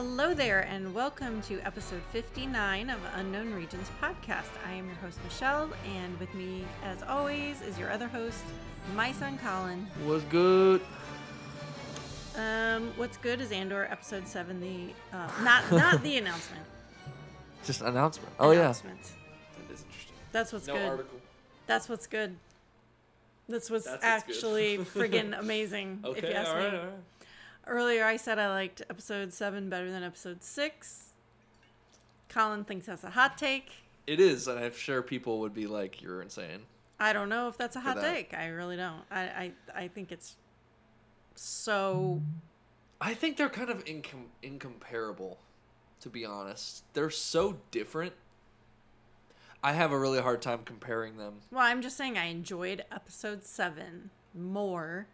Hello there, and welcome to episode 59 of Unknown Regions podcast. I am your host, Michelle, and with me, as always, is your other host, my son, Colin. What's good? Um, what's good is Andor episode 7, the, uh, not, not the announcement. Just announcement. Oh yeah. announcement. That is interesting. That's what's no good. article. That's what's good. That's what's That's what's actually friggin' amazing, if you ask me. Earlier, I said I liked episode 7 better than episode 6. Colin thinks that's a hot take. It is, and I'm sure people would be like, "You're insane." I don't know if that's a hot that. take. I really don't. I, I, I think it's so. I think they're kind of incom- incomparable, to be honest. They're so different. I have a really hard time comparing them. Well, I'm just saying I enjoyed episode 7 more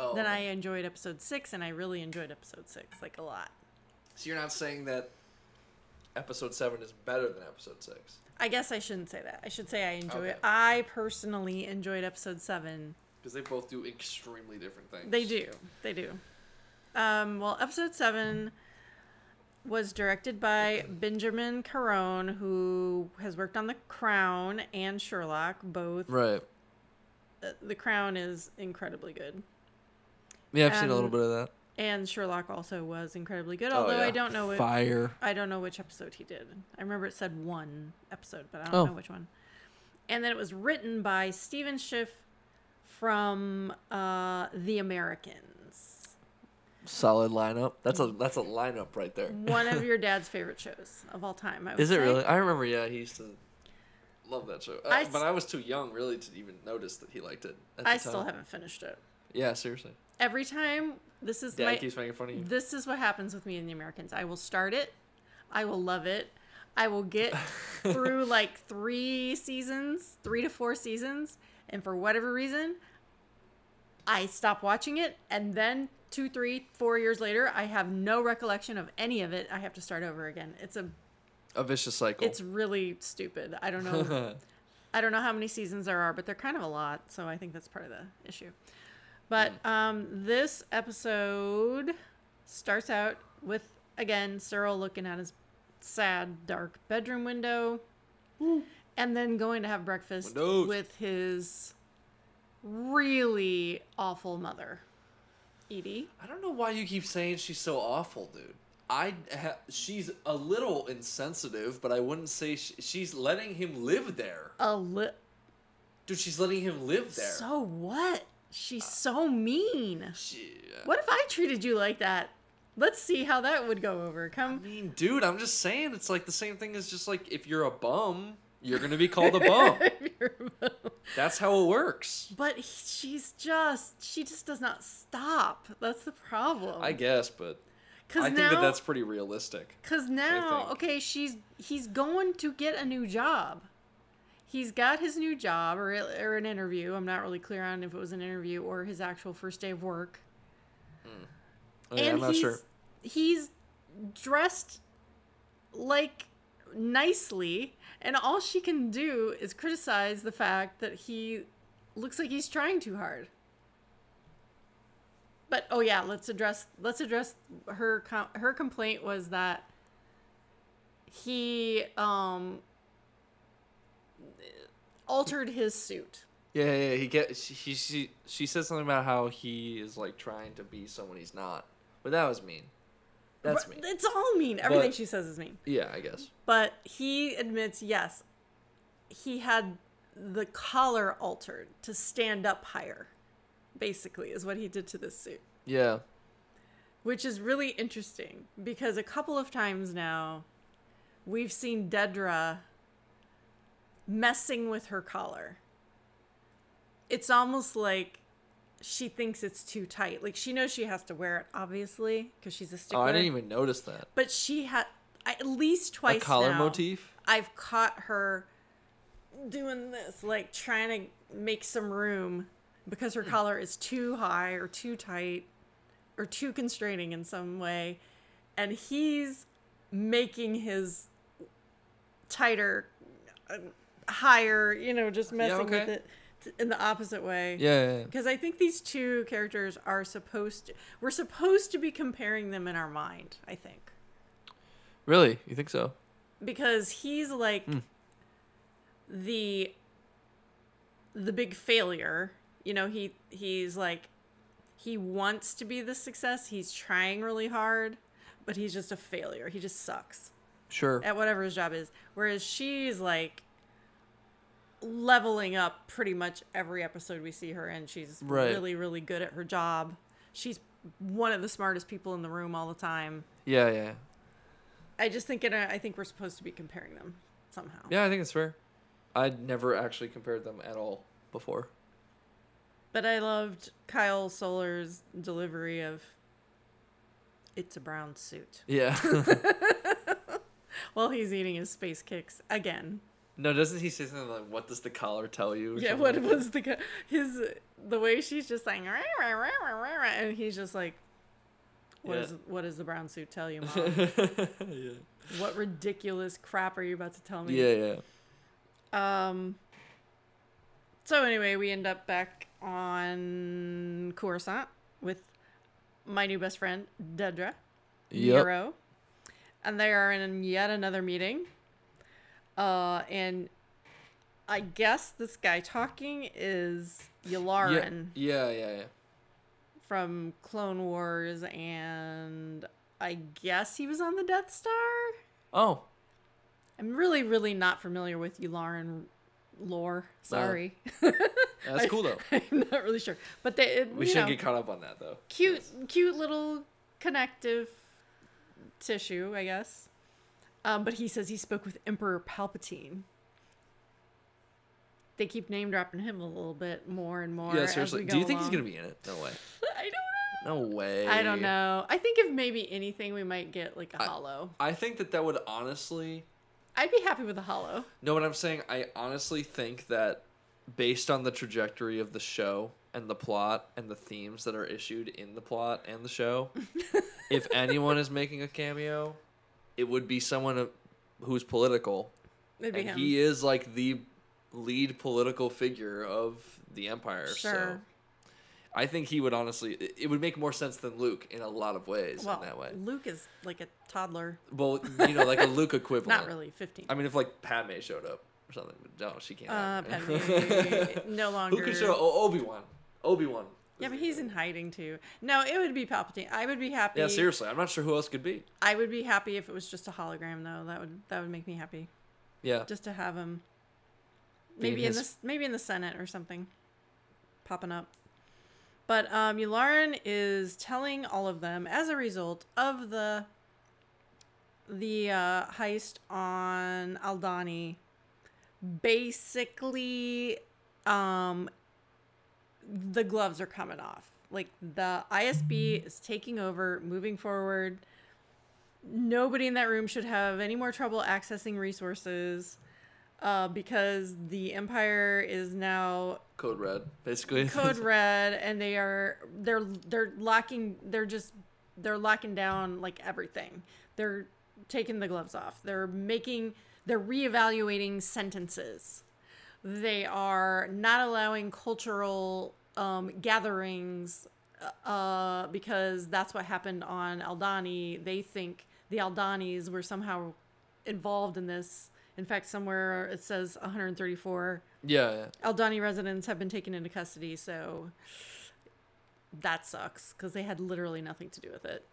Oh, than I enjoyed episode 6, and I really enjoyed episode 6, like a lot. So you're not saying that episode seven is better than episode six? I guess I shouldn't say that. I should say I enjoy Okay. I personally enjoyed episode 7 Because they both do extremely different things. They do. They do. Um, well, episode seven was directed by Benjamin Caron, who has worked on The Crown and Sherlock. Both. Right. Uh, the Crown is incredibly good, Yeah, I've seen a little Um, bit of that. and Sherlock also was incredibly good. Oh, Although I don't know. It, Fire. I don't know which episode he did. I remember it said one episode, but I don't Oh. know which one. And then it was written by Stephen Schiff from uh, The Americans. Solid lineup. That's a that's a lineup right there. one of your dad's favorite shows of all time. I Is it say. really? I remember. Yeah, he used to love that show. Uh, I but I was too young really to even notice that he liked it. At I still haven't finished it. Yeah, seriously. Every time this is Dad my keeps making fun of you. this is what happens with me and the Americans. I will start it, I will love it, I will get through like three seasons, three to four seasons, and for whatever reason, I stop watching it, and then two, three, four years later, I have no recollection of any of it. I have to start over again. It's a A vicious cycle. it's really stupid. I don't know I don't know how many seasons there are, but they're kind of a lot, so I think that's part of the issue. But um, this episode starts out with again Syril looking at his sad, dark bedroom window, and then going to have breakfast Windows. with his really awful mother, Eedy. I don't know why you keep saying she's so awful, dude. I ha- she's a little insensitive, but I wouldn't say sh- she's letting him live there. A li- Dude, she's letting him live there. so what? She's so mean. She- What if I treated you like that? Let's see how that would go over. I Come. mean, dude, I'm just saying it's like the same thing as just like if you're a bum, you're gonna be called a bum. That's how it works. but he- she's just she just does not stop. That's the problem. I guess, but Cuz I think that that's pretty realistic. cuz now okay, she's he's going to get a new job. He's got his new job or or an interview. I'm not really clear on if it was an interview or his actual first day of work. I mean, I'm not he's sure. he's dressed like nicely and all she can do is criticize the fact that he looks like he's trying too hard but oh yeah let's address let's address her com- her complaint was that he um altered his suit Yeah, yeah, yeah, he get she, she she she said something about how he is like trying to be someone he's not, but that was mean. That's mean. it's all mean everything But- she says is mean Yeah, I guess. But he admits, yes, he had the collar altered to stand up higher, basically, is what he did to this suit. Yeah, Which is really interesting because a couple of times now we've seen Dedra messing with her collar. It's almost like she thinks it's too tight. Like she knows she has to wear it, obviously, because she's a stickler. Oh, I didn't even notice that. But she had at least twice A collar now, motif. I've caught her doing this, like trying to make some room because her collar is too high or too tight or too constraining in some way. And he's making his tighter, uh, higher, you know, just messing with okay. it in the opposite way. Yeah, yeah, yeah. Because I think these two characters are supposed to, we're supposed to be comparing them in our mind, I think. Really? You think so? because he's like Hmm. the the big failure. You know, he he's like he wants to be the success. He's trying really hard, but he's just a failure. He just sucks Sure. at whatever his job is. Whereas she's like leveling up pretty much every episode we see her and She's Right. really really good at her job. She's one of the smartest people in the room all the time. Yeah, yeah. I just think it, I think we're supposed to be comparing them somehow. Yeah, I think it's fair. I'd never actually compared them at all before. But I loved Kyle Soller's delivery of "It's a brown suit" Yeah. while he's eating his space kicks again. No, doesn't he say something like, "What does the collar tell you?" Yeah, what like was the his the way she's just like, "Rah, rah, rah, rah, rah, rah," and he's just like, "What Yeah. is what does the brown suit tell you, mom? yeah. what ridiculous crap are you about to tell me?" Yeah, yeah. Um. So anyway, we end up back on Coruscant with my new best friend Dedra, Yep. Meero, and they are in yet another meeting. Uh, and I guess this guy talking is Yularen yeah, yeah, yeah. from Clone Wars, and I guess he was on the Death Star. Oh, I'm really, really not familiar with Yularen lore. Sorry. that's cool though. I'm not really sure, but they it, We shouldn't know, get caught up on that though. cute, cute little connective tissue, I guess. Um, but he says he spoke with Emperor Palpatine. They keep name dropping him a little bit more and more. Yeah, as seriously. Do you think he's gonna be in it? No way. I don't know. No way. I don't know. I think if maybe anything, we might get like a I- hollow. I think that that would honestly. I'd be happy with a hollow. No, what I'm saying, I honestly think that based on the trajectory of the show and the plot and the themes that are issued in the plot and the show, if anyone is making a cameo, it would be someone who's political. Maybe and him. he is like the lead political figure of the Empire. So Sure. I think he would honestly, it- it would make more sense than Luke in a lot of ways well, in that way. Luke is like a toddler. Well, you know, like a Luke equivalent. Not really, 15. I mean, if like Padme showed up or something, but no, she can't. Uh, Padme, no longer. Who could show? Obi Wan. Obi Wan. Yeah, but he's in hiding too. No, it would be Palpatine. I would be happy. Yeah, seriously, I'm not sure who else could be. I would be happy if it was just a hologram, though. That would that would make me happy. Yeah, Just to have him, Being maybe in his- this, maybe in the Senate or something, popping up. But um, Yularen is telling all of them as a result of the the uh, heist on Aldhani. Basically, um, the gloves are coming off. Like the ISB is taking over, moving forward. Nobody in that room should have any more trouble accessing resources uh, because the Empire is now Code Red, basically. code red, and they are they're they're locking they're just they're locking down like everything. They're taking the gloves off. They're making they're reevaluating sentences. They are not allowing cultural um, gatherings uh, because that's what happened on Aldhani. They think the Aldhanis were somehow involved in this. In fact, somewhere it says 134 yeah, yeah. Aldhani residents have been taken into custody, so that sucks because they had literally nothing to do with it.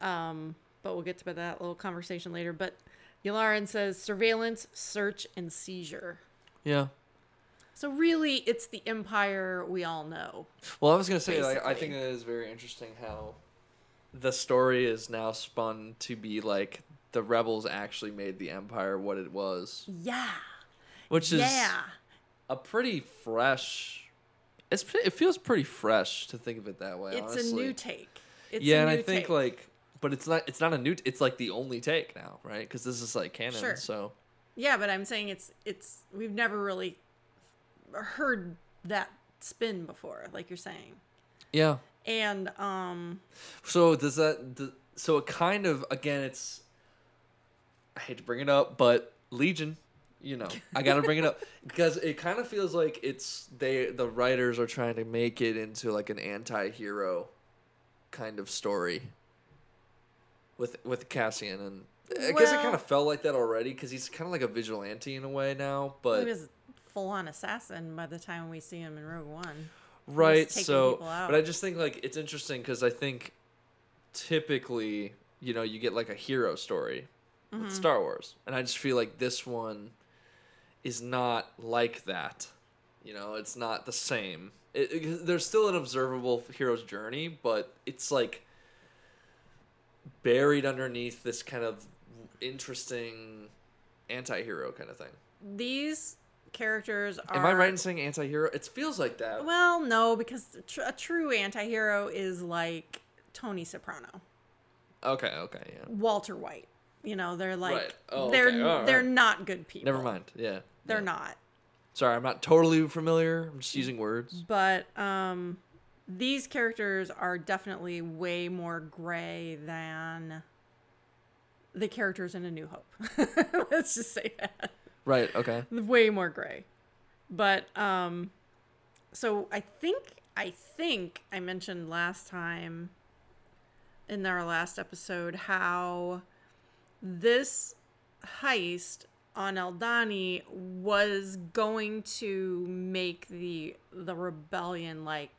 Um, but we'll get to that little conversation later. But Yularen says surveillance, search, and seizure. Yeah. So really, it's the empire we all know. Well, I was gonna say, like, I think it is very interesting how the story is now spun to be like the rebels actually made the empire what it was, Yeah, which is yeah. a pretty fresh. It's it feels pretty fresh to think of it that way. It's a new take. It's yeah, and I think take. like, but it's not. It's not a new. It's like the only take now, right? Because this is like canon. Sure. So yeah, but I'm saying it's it's we've never really heard that spin before, like you're saying. yeah. And um, So does that? Does, so it kind of again, it's. I hate to bring it up, but Legion. You know, I gotta bring it up because it kind of feels like it's they the writers are trying to make it into like an anti-hero kind of story. with with Cassian, and I guess it kind of felt like that already because he's kind of like a vigilante in a way now. he But was full on assassin by the time we see him in Rogue One. right, so but I just think like it's interesting because I think typically you know you get like a hero story Mm-hmm. with Star Wars, and I just feel like this one is not like that. You know, it's not the same. It, it- there's still an observable hero's journey, but it's like buried underneath this kind of interesting anti-hero kind of thing. These characters are. Am I right in saying anti-hero? It feels like that. Well, no, because tr- a true anti-hero is like Tony Soprano, Okay, okay, yeah. Walter White. You know, they're like Right. Oh, they're okay. They're right. not good people. Never mind. Yeah. They're yeah. not. Sorry, I'm not totally familiar. I'm just using words. But um these characters are definitely way more gray than the characters in A New Hope. Let's just say that. Right, okay. way more gray. But um so I think I think I mentioned last time in our last episode how this heist on Eldani was going to make the the rebellion like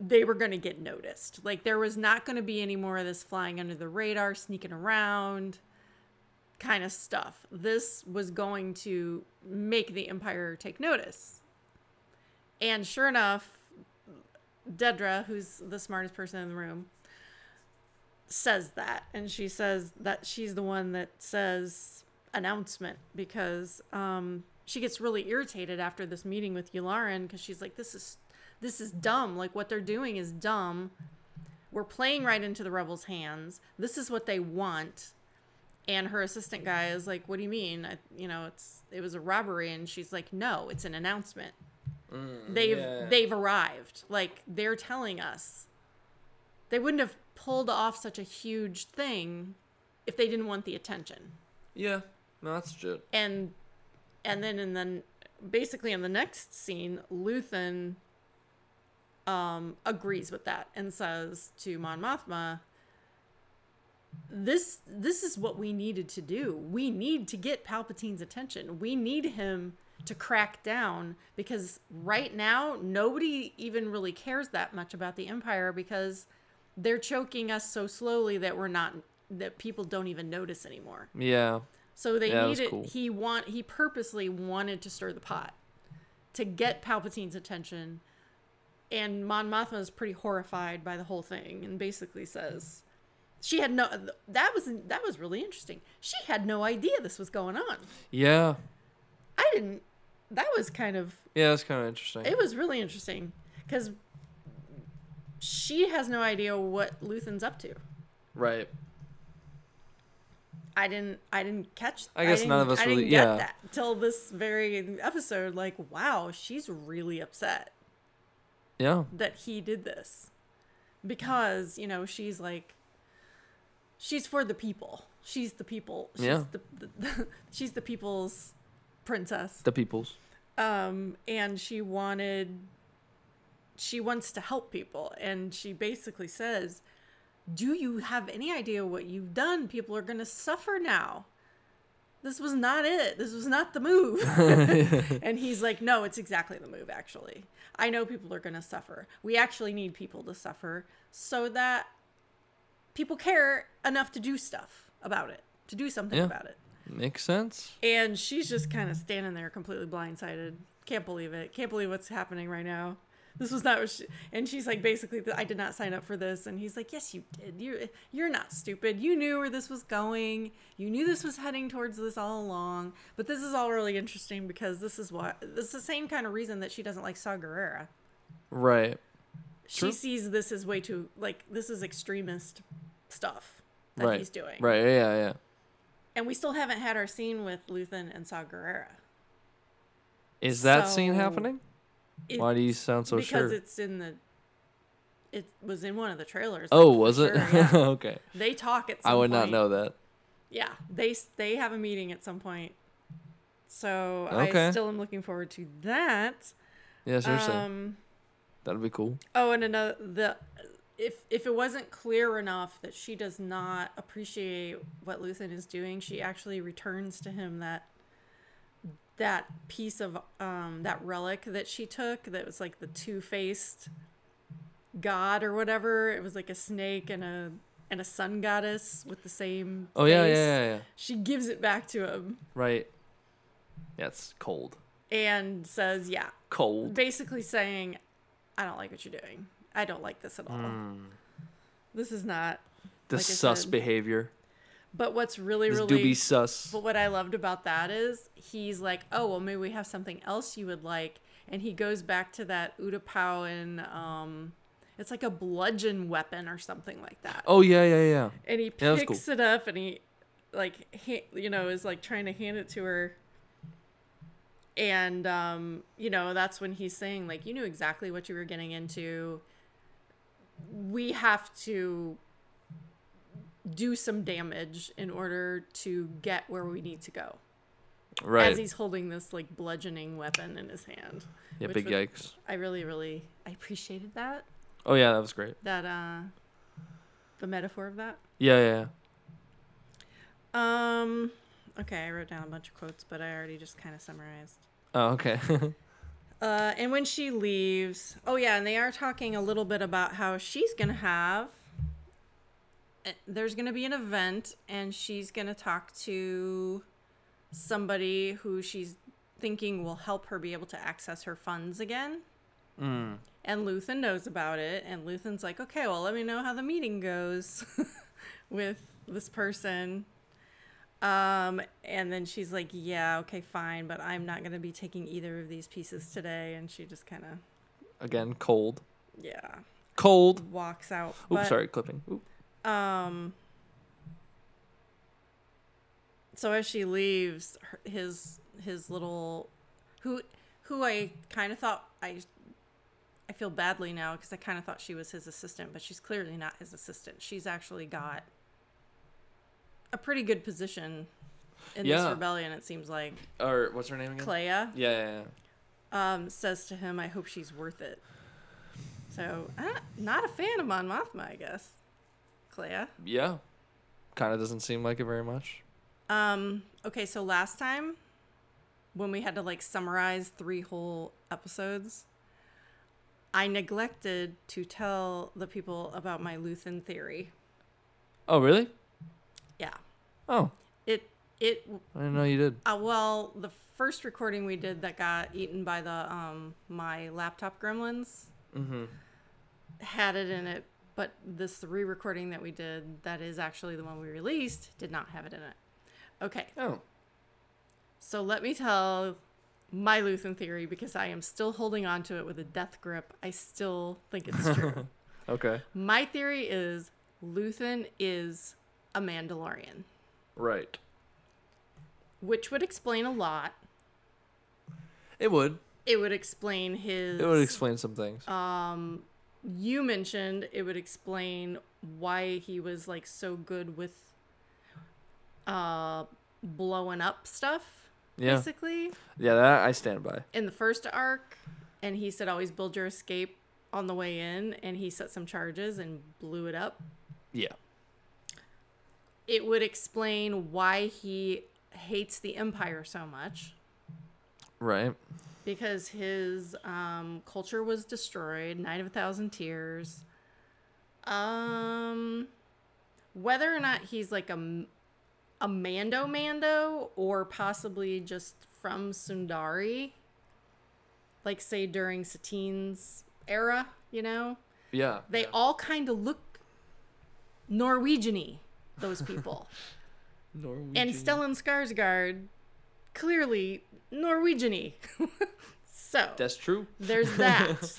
they were going to get noticed. Like there was not going to be any more of this flying under the radar, sneaking around kind of stuff. This was going to make the Empire take notice. And sure enough, Dedra, who's the smartest person in the room, says that. And she says that she's the one that says announcement because um, she gets really irritated after this meeting with Yularen because she's like, this is this is dumb. Like what they're doing is dumb. We're playing right into the rebels' hands. This is what they want and her assistant guy is like what do you mean I, you know it's it was a robbery and she's like no it's an announcement they've yeah. they've arrived like they're telling us they wouldn't have pulled off such a huge thing if they didn't want the attention Yeah. No, that's legit. and and then and then basically in the next scene Luthen um agrees with that and says to Mon Mothma this this is what we needed to do. We need to get Palpatine's attention. We need him to crack down because right now nobody even really cares that much about the empire because they're choking us so slowly that we're not that people don't even notice anymore. Yeah. So they Yeah, needed cool. he want he purposely wanted to stir the pot to get Palpatine's attention. And Mon Mothma is pretty horrified by the whole thing and basically says she had no that was that was really interesting. She had no idea this was going on. Yeah. I didn't that was kind of Yeah, that's kind of interesting. it was really interesting cuz she has no idea what Luthen's up to. right. I didn't I didn't catch I guess didn't- none of us I didn't really- get yeah. that till this very episode like wow she's really upset Yeah. that he did this because you know she's like she's for the people. She's the people. She's Yeah. the, the she's the people's princess. The peoples. um and she wanted she wants to help people. And she basically says do you have any idea what you've done? People are going to suffer now. This was not it. This was not the move. And he's like no it's exactly the move actually. I know people are going to suffer. We actually need people to suffer so that people care enough to do stuff about it to do something Yeah. about it Makes sense. and she's just kind of standing there completely blindsided. Can't believe it. Can't believe what's happening right now. This was not what she, and she's like basically I did not sign up for this and he's like yes you did. You're you're not stupid. You knew where this was going. You knew this was heading towards this all along. But this is all really interesting because this is what this is the same kind of reason that she doesn't like Saw Gerrera. Right. She True. sees this as way too like this is extremist stuff that right. he's doing. Right. Yeah. Yeah. And we still haven't had our scene with Luthen and Saw Gerrera. Is that scene happening? It- Why do you sound so because sure? Because it's in the it was in one of the trailers Oh, was it? sure, yeah. okay. they talk at some point. I would not know that. yeah they they have a meeting at some point so Okay. i still am looking forward to that Yeah, seriously. um That'd be cool. oh and another the if if it wasn't clear enough that she does not appreciate what Luthen is doing, she actually returns to him that that piece of um that relic that she took that was like the two-faced god or whatever. It was like a snake and a and a sun goddess with the same Oh yeah, yeah, yeah, yeah. She gives it back to him Right. Yeah, it's cold. and says, "Yeah, Cold. basically saying, I don't like what you're doing. I don't like this at all. Mm. This is not. The like sus said, behavior. But what's really, This really. doobie sus. But what I loved about that is he's like, oh, well, maybe we have something else you would like. And he goes back to that Utapauan, um, it's like a bludgeon weapon or something like that. Oh yeah, yeah, yeah. and he Yeah, that was picks it up and he, like, ha- you know, is like trying to hand it to her. And, um, you know, that's when he's saying, like, you knew exactly what you were getting into. We have to do some damage in order to get where we need to go. Right. As he's holding this, like, bludgeoning weapon in his hand. yeah, big would- yikes. I really, really, I appreciated that. Oh yeah, that was great. That, uh, the metaphor of that. Yeah, yeah. yeah. Um. Okay, I wrote down a bunch of quotes, but I already just kind of summarized. Oh, okay. Uh, and when she leaves, oh yeah, and they are talking a little bit about how she's gonna have. eh, There's gonna be an event, and she's gonna talk to somebody who she's thinking will help her be able to access her funds again. mm. And Luthen knows about it, and Luthen's like, okay, well, let me know how the meeting goes with this person. Um, and then she's like, yeah, okay, fine, but I'm not going to be taking either of these pieces today. And she just kind of, Again, cold. yeah, Cold. walks out. Oops, But, sorry, clipping. Oop. Um, so as she leaves, her- his his little, who who I kind of thought I, I feel badly now because I kind of thought she was his assistant, but she's clearly not his assistant. She's actually got a pretty good position in this rebellion. It seems like Or what's her name again? Kleya Yeah, yeah, yeah. um, says to him, "I hope she's worth it." So, uh, not a fan of Mon Mothma, I guess. Kleya. Yeah. Kind of doesn't seem like it very much. Um, okay, so last time when we had to like summarize three whole episodes, I neglected to tell the people about my Luthen theory. Oh, really? Oh, It it I didn't know you did. uh, well, the first recording we did that got eaten by the um my laptop gremlins Mm-hmm. had it in it, but this re-recording that we did that is actually the one we released did not have it in it. Okay. Oh. So let me tell my Luthen theory because I am still holding on to it with a death grip. I still think it's true. Okay. my theory is Luthen is a Mandalorian, Right. which would explain a lot. It would. It would explain his. It would explain some things. Um, you mentioned it would explain why he was like so good with uh blowing up stuff yeah. basically Yeah, that I stand by. in the first arc and he said always build your escape on the way in and he set some charges and blew it up Yeah. It would explain why he hates the empire so much Right. because his um, culture was destroyed night of a thousand tears um whether or not he's like a, a mando mando or possibly just from sundari like say during satine's era you know Yeah. they yeah. all kind of look norwegian-y those people Norwegian. and Stellan Skarsgård clearly Norwegian-y. so That's true. there's that.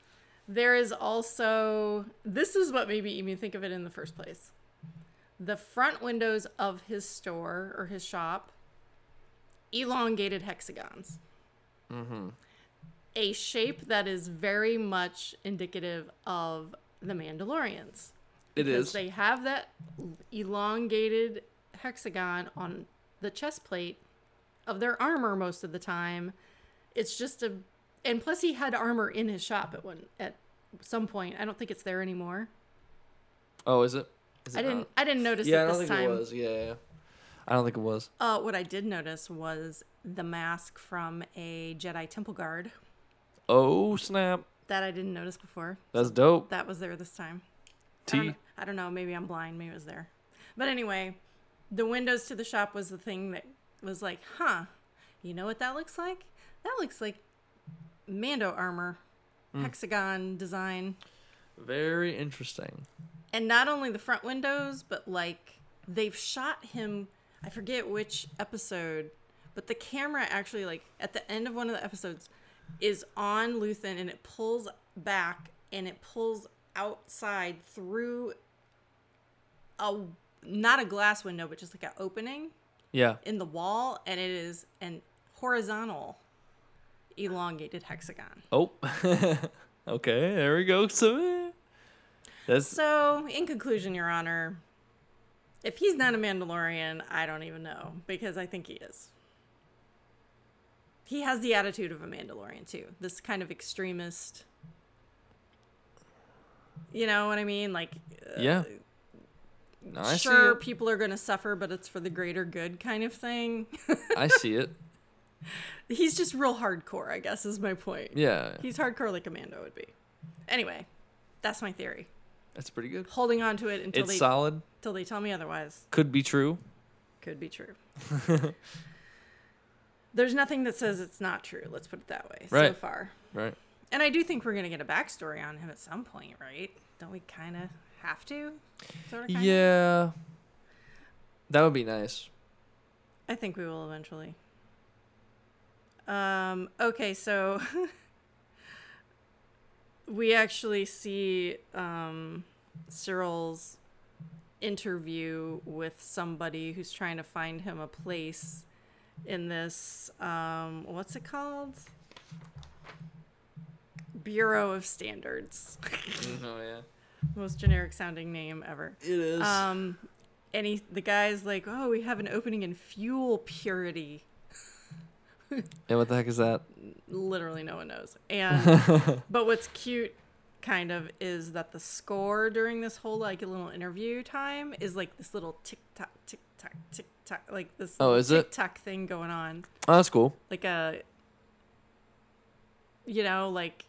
there is also this is what made me even think of it in the first place. The front windows of his store or his shop, elongated hexagons. Mm-hmm. A shape that is very much indicative of the Mandalorians. It because they have that elongated hexagon on the chest plate of their armor most of the time. It's just a, and plus he had armor in his shop at one at some point. I don't think it's there anymore. Oh, is it? Is I it didn't. not? I didn't notice Yeah, I don't this think time. it was. Yeah, yeah. I don't think it was. Uh, what I did notice was the mask from a Jedi Temple Guard Oh snap! that I didn't notice before. That's dope. That was there this time. I T. I don't know. Maybe I'm blind. Maybe it was there. But anyway, the windows to the shop was the thing that was like, huh, you know what that looks like? That looks like Mando armor, Hmm. hexagon design. Very interesting. And not only the front windows, but like they've shot him. I forget which episode, but the camera actually, like at the end of one of the episodes, is on Luthen and it pulls back and it pulls outside through a not a glass window, but just like an opening Yeah. in the wall, and it is an horizontal, elongated hexagon. Oh. okay. There we go. So. That's So, in conclusion, Your Honor, if he's not a Mandalorian, I don't even know because I think he is. He has the attitude of a Mandalorian too. This kind of extremist. You know what I mean? Like, uh, yeah. No, I sure, people are going to suffer, but it's for the greater good kind of thing. I see it. He's just real hardcore, I guess, is my point. Yeah. He's hardcore like a Mando would be. Anyway, that's my theory. That's pretty good. Holding on to it until It's they solid. till they tell me otherwise. Could be true. Could be true. There's nothing that says it's not true. Let's put it that way. So far, Right. and I do think we're gonna get a backstory on him at some point, right? Don't we kind of have to? Sort of. Yeah. That would be nice. I think we will eventually. Um. Okay. So. we actually see um, Syril's interview with somebody who's trying to find him a place in this um, what's it called bureau of standards oh yeah. Most generic sounding name ever It is. um and he the guy's like oh we have an opening in fuel purity yeah. What the heck is that? literally no one knows and but what's cute kind of is that the score during this whole like little interview time is like this little tick tock tick tock tick tock like this Oh, is it? tick tock thing going on Oh, that's cool. like a you know like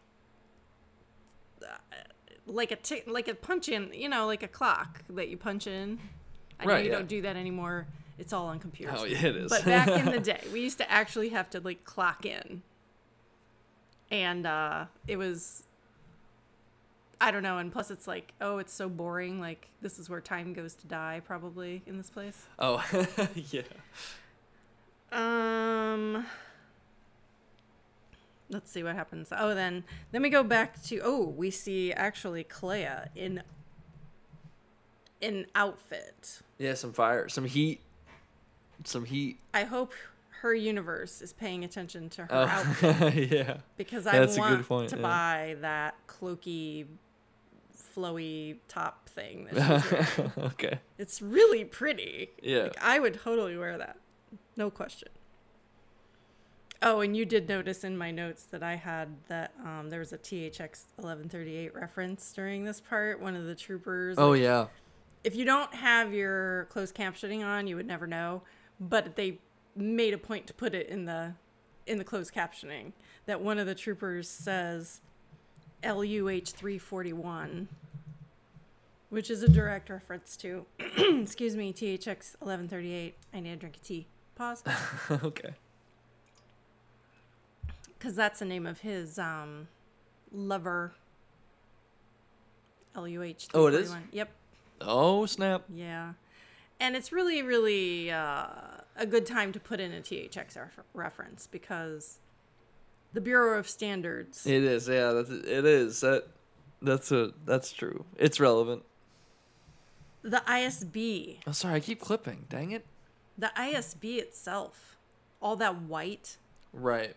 uh, like a tick like a punch in you know like a clock that you punch in i know Right, you yeah. don't do that anymore it's all on computers Oh, yeah, it is. but back in the day we used to actually have to like clock in and uh it was i don't know and plus it's like oh it's so boring like this is where time goes to die probably in this place Oh, yeah. um let's see what happens oh then then we go back to oh we see actually Kleya in an outfit Yeah, some fire, some heat, some heat. i hope her universe is paying attention to her Oh, outfit yeah. because i That's want point, to yeah. buy that cloaky flowy top thing that okay. it's really pretty Yeah. like i would totally wear that no question Oh, and you did notice in my notes that I had that um, there was a THX 1138 reference during this part. One of the troopers. Oh like, yeah. If you don't have your closed captioning on, you would never know. But they made a point to put it in the in the closed captioning that one of the troopers says LUH 341, which is a direct reference to, excuse me, THX 1138. I need a drink of tea. Pause. okay. Because that's the name of his um, lover. L U H. Oh, it is? Yep. Oh snap. Yeah, and it's really, really uh, a good time to put in a THX ref- reference because the Bureau of Standards. It is. Yeah. That's it. Is that. That's a. That's true. It's relevant. the ISB, Oh, sorry. I keep clipping. Dang it. the ISB itself, all that white, Right.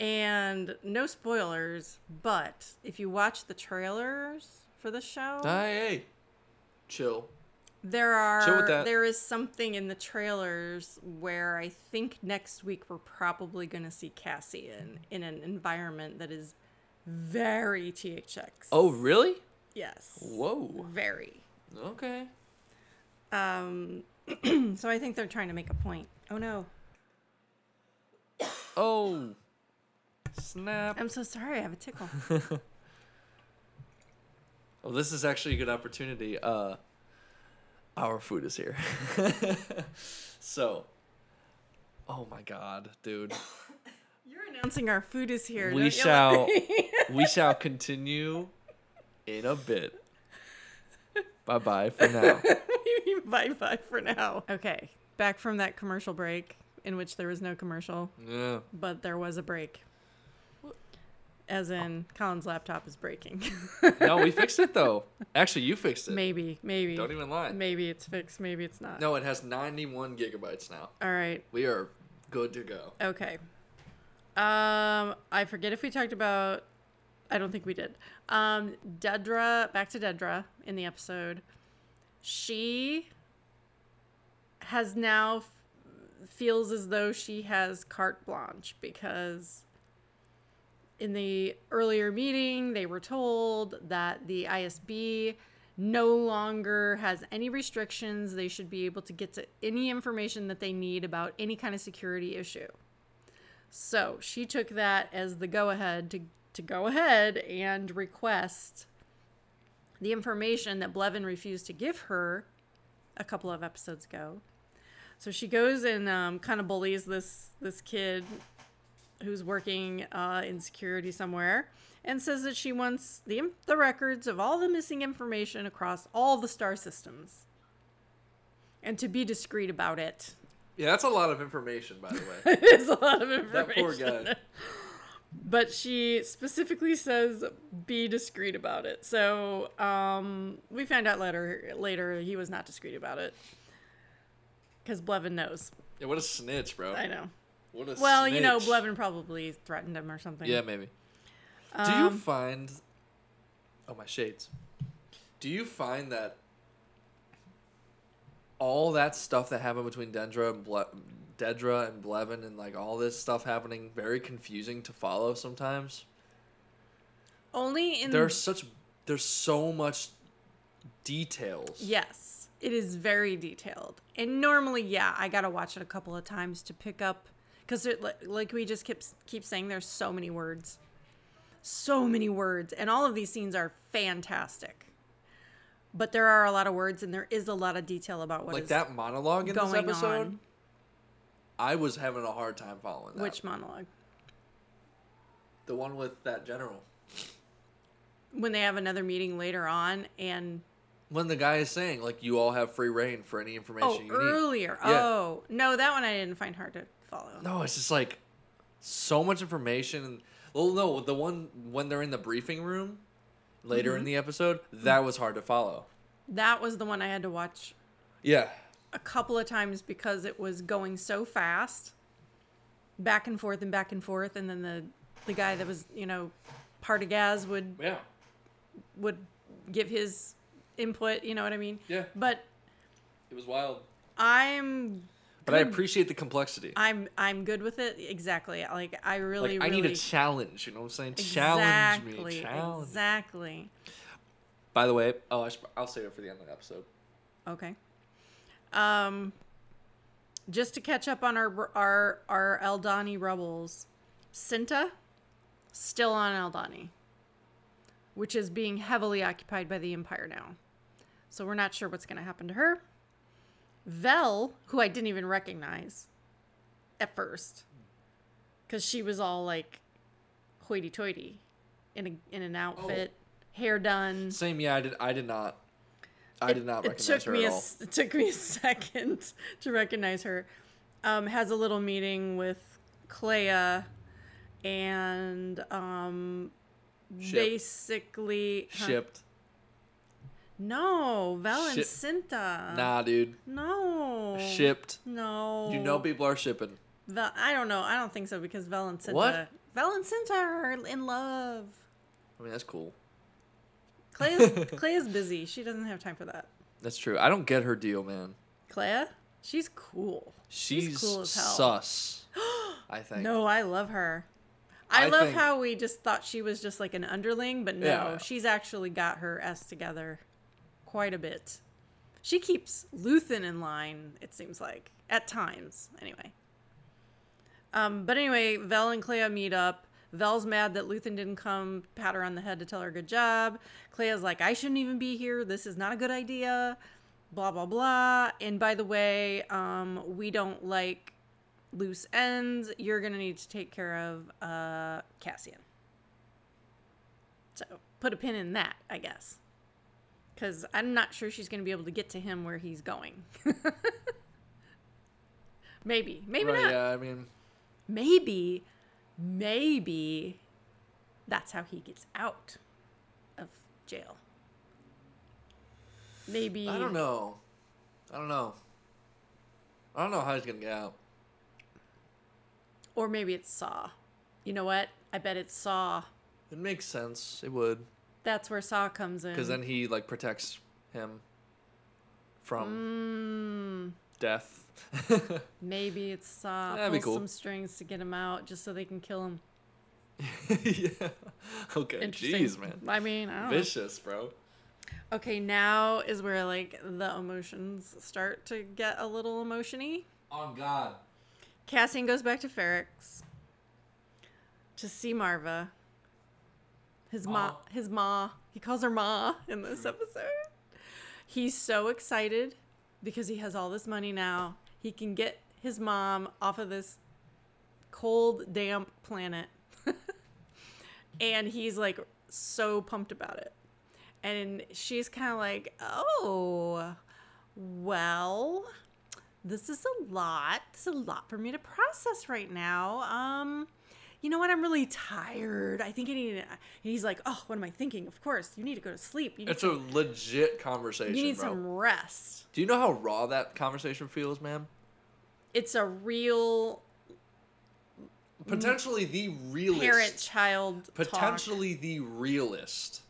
And no spoilers, but if you watch the trailers for the show, Hey, hey. Chill. There are there is something in the trailers where I think next week we're probably going to see Cassie in in an environment that is very THX. Oh really? Yes. Whoa. Very. Okay. Um, so I think they're trying to make a point. Oh no. Oh. Snap. I'm so sorry. I have a tickle. Well, this is actually a good opportunity. Uh, our food is here. so, oh my god, dude. You're announcing our food is here. We shall we shall continue in a bit. Bye bye for now. bye bye for now. Okay. Back from that commercial break in which there was no commercial, Yeah. but there was a break. As in, Colin's laptop is breaking. No, we fixed it though. Actually, you fixed it. maybe, maybe. Don't even lie. Maybe it's fixed, maybe it's not. No, it has 91 gigabytes now. All right. We are good to go. Okay. Um, I forget if we talked about. I don't think we did. Um, Dedra, back to Dedra in the episode. She has now feels as though she has carte blanche because in the earlier meeting they were told that the ISB no longer has any restrictions. They should be able to get to any information that they need about any kind of security issue. So she took that as the go ahead to, to go ahead and request the information that Blevin refused to give her a couple of episodes ago. So she goes and um, kind of bullies this this kid who's working uh, in security somewhere and says that she wants the the records of all the missing information across all the star systems and to be discreet about it. Yeah, that's a lot of information, by the way. it is a lot of information. that poor guy. But she specifically says be discreet about it. So um, we found out later later he was not discreet about it because Blevin knows. Yeah, what a snitch, bro. I know. What a snitch. Well, you know. Blevin probably threatened him or something. Yeah, maybe. Do you Um, find? Oh my shades. Do you find that all that stuff that happened between Dendra and Ble- Dedra and Blevin and like all this stuff happening very confusing to follow sometimes? Only in There's such there's so much details. Yes, it is very detailed. And normally, yeah, I gotta watch it a couple of times to pick up because like we just keep keep saying, there's so many words, so many words, and all of these scenes are fantastic. But there are a lot of words, and there is a lot of detail about what like that monologue in this episode. on. I was having a hard time following that. Which monologue? the one with that general. When they have another meeting later on, and When the guy is saying like you all have free reign for any information oh, you need. earlier. Yeah. Oh no, that one I didn't find hard to follow. No, it's just like so much information. And well, no, the one when they're in the briefing room later Mm-hmm. in the episode, that was hard to follow. That was the one I had to watch Yeah, a couple of times because it was going so fast back and forth and back and forth and then the the guy that was you know Partagaz would yeah, would give his input you know what i mean Yeah. but it was wild. i'm But I appreciate the complexity. i'm i'm good with it exactly like i really like I really need a challenge. You know what I'm saying? Challenge me. Challenge. exactly By the way, oh, I should, I'll save it for the end of the episode. Okay. Um, just to catch up on our our our Eldani rebels, Cinta still on Eldani, which is being heavily occupied by the Empire now. So we're not sure what's going to happen to her. Vel, who I didn't even recognize at first, because she was all like hoity-toity in a in an outfit, hair done. Same. Yeah, I did. I did not. I did not it recognize took her me at all. s- it took me a second to recognize her. Um, has a little meeting with Kleya, and um, basically huh? Shipped. No, Val and Ship. Cinta. Nah, dude. No. Shipped. No. You know people are shipping. Val, I don't know. I don't think so because Val and Cinta. What? Val and Cinta are in love. I mean, that's cool. Clay is busy. She doesn't have time for that. That's true. I don't get her deal, man. Kleya, she's cool. She's, She's cool as hell. sus. I think. No, I love her. I, I love think- how we just thought she was just like an underling, but no, Yeah. she's actually got her S together quite a bit. She keeps Luthen in line, it seems like, at times, anyway. Um, but anyway, Vel and Kleya meet up. Vel's mad that Luthen didn't come pat her on the head to tell her good job. Kleya's like, I shouldn't even be here. This is not a good idea. Blah, blah, blah. And by the way, um, we don't like loose ends. You're going to need to take care of uh, Cassian. So put a pin in that, I guess. Because I'm not sure she's going to be able to get to him where he's going. maybe. Maybe right, not yeah, I mean, maybe, maybe that's how he gets out of jail. Maybe I don't know. I don't know. I don't know how he's gonna get out. Or maybe it's Saw. You know what? I bet it's Saw. It makes sense. It would, That's where Saw comes in. because then he like protects him from Mm, death. maybe it's Saw. That'd cool. some strings to get him out, just so they can kill him. yeah. Okay. Jeez, man. I mean, I don't know. Vicious, bro. Okay, now is where like the emotions start to get a little emotiony. On God. Cassian goes back to Ferrix to see Marva. His ma, Aw. his ma. He calls her ma in this episode. He's so excited because he has all this money now. He can get his mom off of this cold, damp planet. and he's like so pumped about it. And she's kind of like, "Oh, well, this is a lot. It's a lot for me to process right now. Um, you know what? I'm really tired. I think I need. And he's like, oh, what am I thinking? Of course, you need to go to sleep. You It's a legit conversation, you need bro. some rest. Do you know how raw that conversation feels, man? It's a real Potentially the realist. parent-child talk. potentially the realist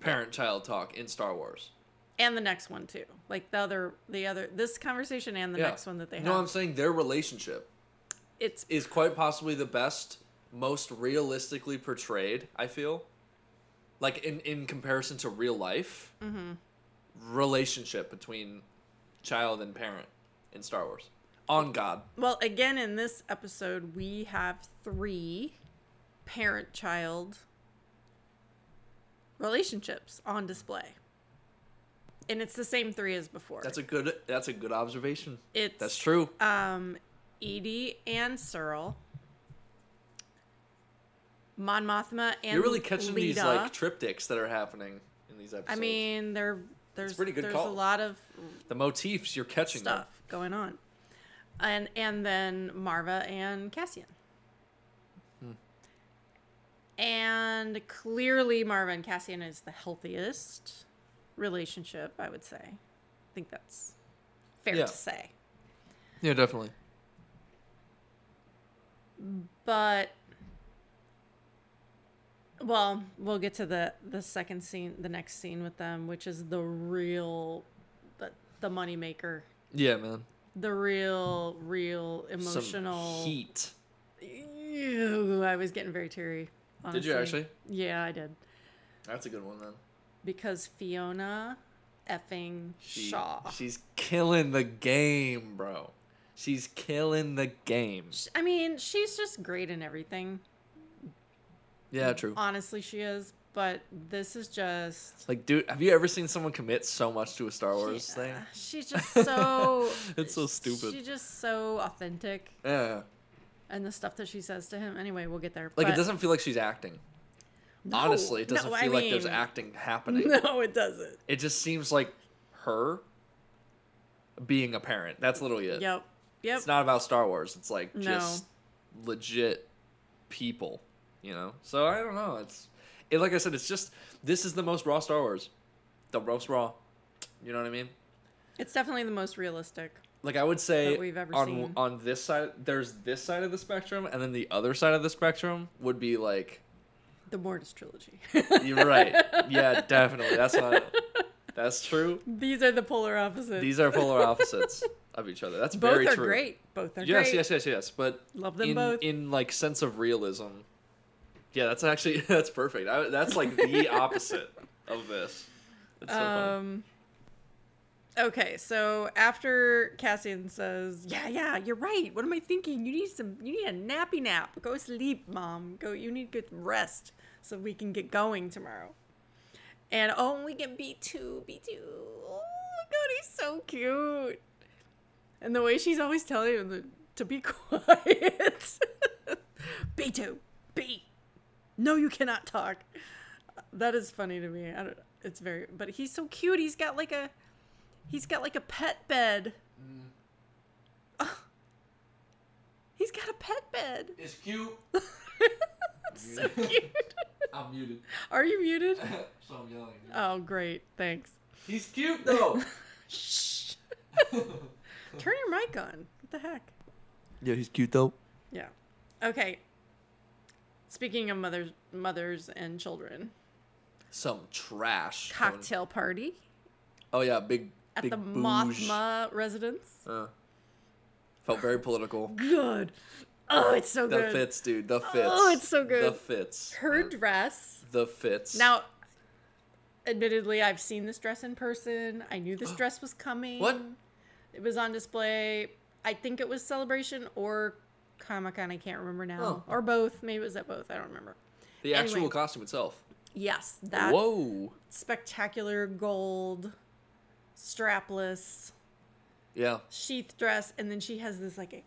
parent-child talk in Star Wars. and the next one too. Like the other, the other, this conversation and the Yeah. next one that they have. No, I'm saying their relationship it's is quite possibly the best, most realistically portrayed. I feel, like in in comparison to real life, Mm-hmm. relationship between child and parent in Star Wars. On God, Well, again, in this episode, we have three parent child relationships on display. And it's the same three as before. that's a good that's a good observation. it's That's true. Um, Eedy and Syril, Mon Mothma and You're really catching these like triptychs that are happening in these episodes. I mean, there there's pretty good there's call. a lot of the motifs you're catching them. stuff going on, and and then Marva and Cassian. Hmm. And clearly, Marva and Cassian is the healthiest relationship. I would say. I think that's fair Yeah. to say. Yeah, definitely. But well, we'll get to the the second scene, the next scene with them, which is the real the the money maker. Yeah, man. The real, real emotional Some heat. Ew, I was getting very teary. Did you honestly. actually? Yeah, I did. That's a good one then. Because Fiona effing She, Shaw. She's killing the game, bro. She's killing the game. I mean, she's just great in everything. Yeah, true. Honestly, she is. But this is just. Like, dude, have you ever seen someone commit so much to a Star Wars Yeah, thing? Uh, she's just so. It's so stupid. She's just so authentic, Yeah. and the stuff that she says to him. Anyway, we'll get there. Like, but- it doesn't feel like she's acting. No, Honestly, it doesn't I feel like there's acting happening. No, it doesn't. It just seems like her being a parent. That's literally it. Yep. Yep. It's not about Star Wars. It's like No. just legit people, you know. So I don't know. It's it like I said. It's just this is the most raw Star Wars, the most raw. You know what I mean? It's definitely the most realistic. Like I would say That we've ever on seen. on this side, there's this side of the spectrum, and then the other side of the spectrum would be like The Mortis trilogy. you're right. yeah, definitely. That's not. That's true. These are the polar opposites. These are polar opposites of each other. That's both very are true. great. Both are Yes, great. yes, yes, yes. But Love them in both. in like sense of realism, Yeah, that's actually that's perfect. I, that's like the opposite of this. It's so funny. Um. Okay, so after Cassian says, "Yeah, yeah, you're right. What am I thinking? You need some. You need a nappy nap. Go sleep, mom. Go. You need good rest so we can get going tomorrow." And oh, we can B two, B two. Oh my god, he's so cute. And the way she's always telling him to, be quiet. B two, B. No, you cannot talk. That is funny to me. I don't. It's very. But he's so cute. He's got like a. He's got like a pet bed. Oh. He's got a pet bed. It's cute. It's so cute. I'm muted, Are you muted? so I'm yelling. Oh, great. Thanks. He's cute though. Shh. Turn your mic on. What the heck? yeah, he's cute though. Yeah. Okay. Speaking of mothers, mothers and children, Some trash. cocktail party Oh yeah, big at big the booge. Mothma residence. Uh, felt very political. Good. Oh, it's so The good. The fits, dude. The fits. Oh, it's so good. The fits. Her dress. The fits. Now, admittedly, I've seen this dress in person. I knew this dress was coming. What? It was on display. I think it was Celebration or Comic Con. I can't remember now. Oh. Or both. Maybe it was at both. I don't remember. the actual anyway. costume itself. Yes, that Whoa. spectacular gold, strapless Yeah. sheath dress, and then she has this like a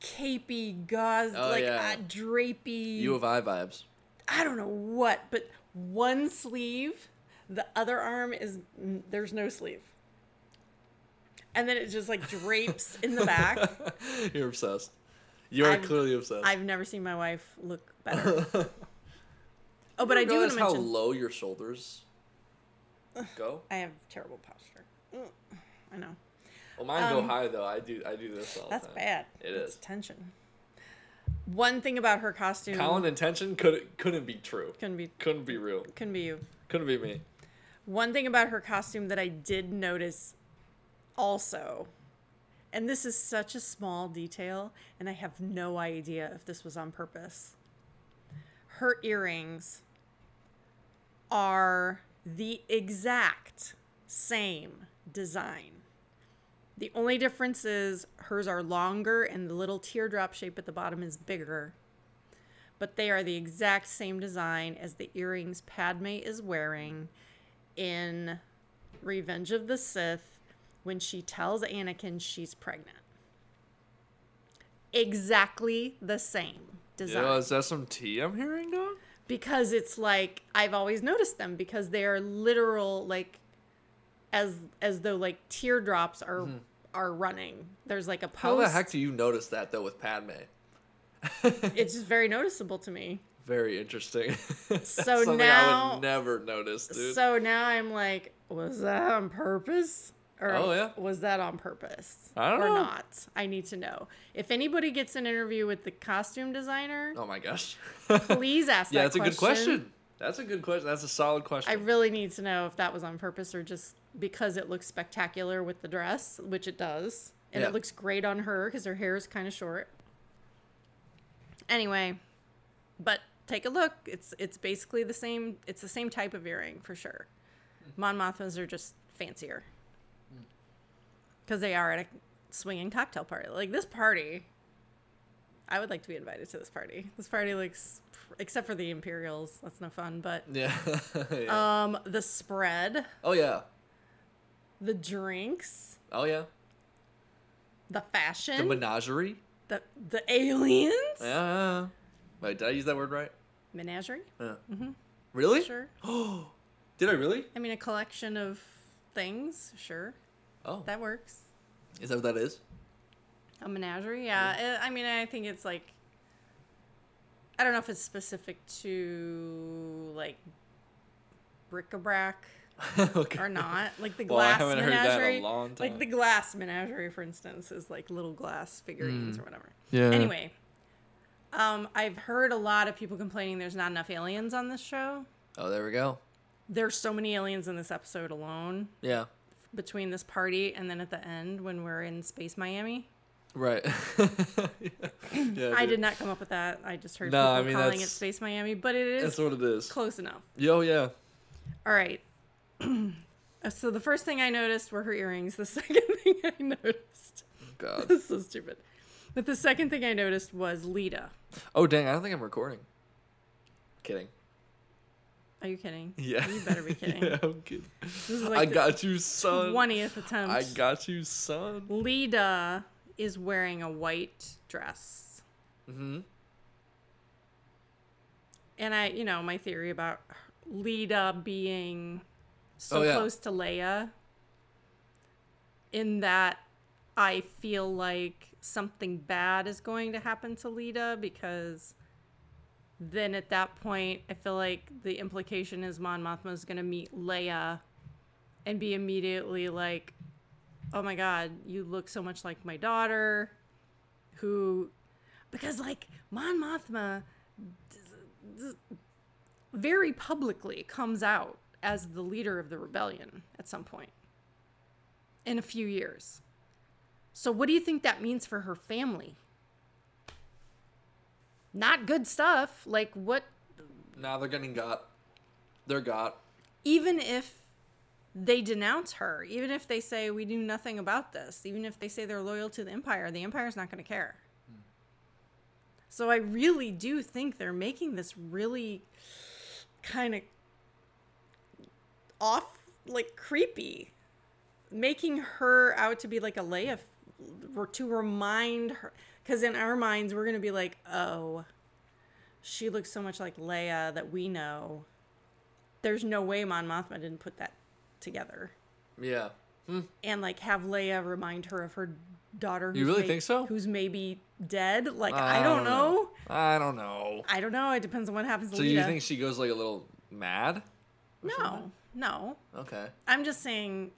capey gauze, Oh, like yeah. uh, drapey. U of I vibes. I don't know what, but one sleeve, the other arm is there's no sleeve. And then it just like drapes in the back. You're obsessed. You are I've- clearly obsessed. I've never seen my wife look better. Oh, but I do want realize to how mention low your shoulders go. I have terrible posture. Mm, I know. Well, mine go Um, high though. I do. I do this all the time. That's bad. It it's is. tension. One thing about her costume Colin intention couldn't couldn't be true. couldn't be Couldn't be real. couldn't be you. Couldn't be me. One thing about her costume that I did notice also, and this is such a small detail, and I have no idea if this was on purpose. Her earrings are the exact same design. The only difference is hers are longer and the little teardrop shape at the bottom is bigger. But they are the exact same design as the earrings Padme is wearing in Revenge of the Sith when she tells Anakin she's pregnant. Exactly the same design. Yeah, is that some tea I'm hearing, dog? because it's like I've always noticed them because they are literal like as as though like teardrops are are running. There's like a post. Mm-hmm. How the heck do you notice that though with Padme? it's just very noticeable to me. Very interesting. So now I would never notice, dude. So now I'm like, was that on purpose? Or Oh, yeah. was that on purpose? I don't or know. not? I need to know. If anybody gets an interview with the costume designer, oh my gosh. please ask yeah, that that's a good question. That's a good question. That's a solid question. I really need to know if that was on purpose or just because it looks spectacular with the dress, which it does. And Yeah. it looks great on her because her hair is kind of short. Anyway, but take a look. It's it's basically the same. It's the same type of earring for sure. Hmm. Mon Mothmas are just fancier because they are at a swinging cocktail party. Like this party, I would like to be invited to this party. This party looks, except for the Imperials, that's no fun. But yeah. yeah. um, the spread, oh yeah. the drinks, Oh yeah. the fashion. The menagerie. the the aliens, Yeah. Wait, did I use that word right? menagerie. Yeah. Really? Sure. Oh, did I really? I mean, a collection of things. Sure, Oh, that works. is that what that is? A menagerie. Yeah. eh, I mean, I think it's like. I don't know if it's specific to like bric-a-brac okay. or not. Like the Well, I glass haven't heard that in a menagerie. long Like the glass menagerie, for instance, is like little glass figurines or whatever. Yeah. Anyway, um, I've heard a lot of people complaining there's not enough aliens on this show. Oh, there we go. There's so many aliens in this episode alone Yeah. Between this party and then at the end when we're in Space Miami. Right. yeah, I did not come up with that. I just heard No, people I mean, calling it Space Miami, but it is That's what it is. close enough. Yo, yeah. All right. Uh, so the first thing I noticed were her earrings. The second thing I noticed, God. this is so stupid. But the second thing I noticed was Leida. Oh dang! I don't think I'm recording. Kidding. Are you kidding? Yeah. You better be kidding. yeah, I'm kidding. This is I like got you, son. twentieth attempt. I got you, son. Leida is wearing a white dress. Mm-hmm. And I, you know, my theory about Leida being so Oh, yeah. close to Leia, in that I feel like something bad is going to happen to Leida because then at that point, I feel like the implication is Mon Mothma is going to meet Leia and be immediately like, oh my God, you look so much like my daughter, who, because like Mon Mothma very publicly comes out as the leader of the rebellion at some point in a few years. So, what do you think that means for her family? Not good stuff. Like, what, Now they're getting got. They're got. even if they denounce her, even if they say we knew nothing about this, even if they say they're loyal to the Empire, the Empire's not going to care. Hmm. So, I really do think they're making this really kind of off, like creepy, making her out to be like a Leia, f- to remind her. Because in our minds, we're gonna be like, oh, she looks so much like Leia that we know. There's no way Mon Mothma didn't put that together, Yeah. Hmm. and like have Leia remind her of her daughter. You who's really may- think so? Who's maybe dead? Like I don't know. I don't know. I don't know. It depends on what happens to So Leida. you think she goes like a little mad? no, something? no. Okay. I'm just saying.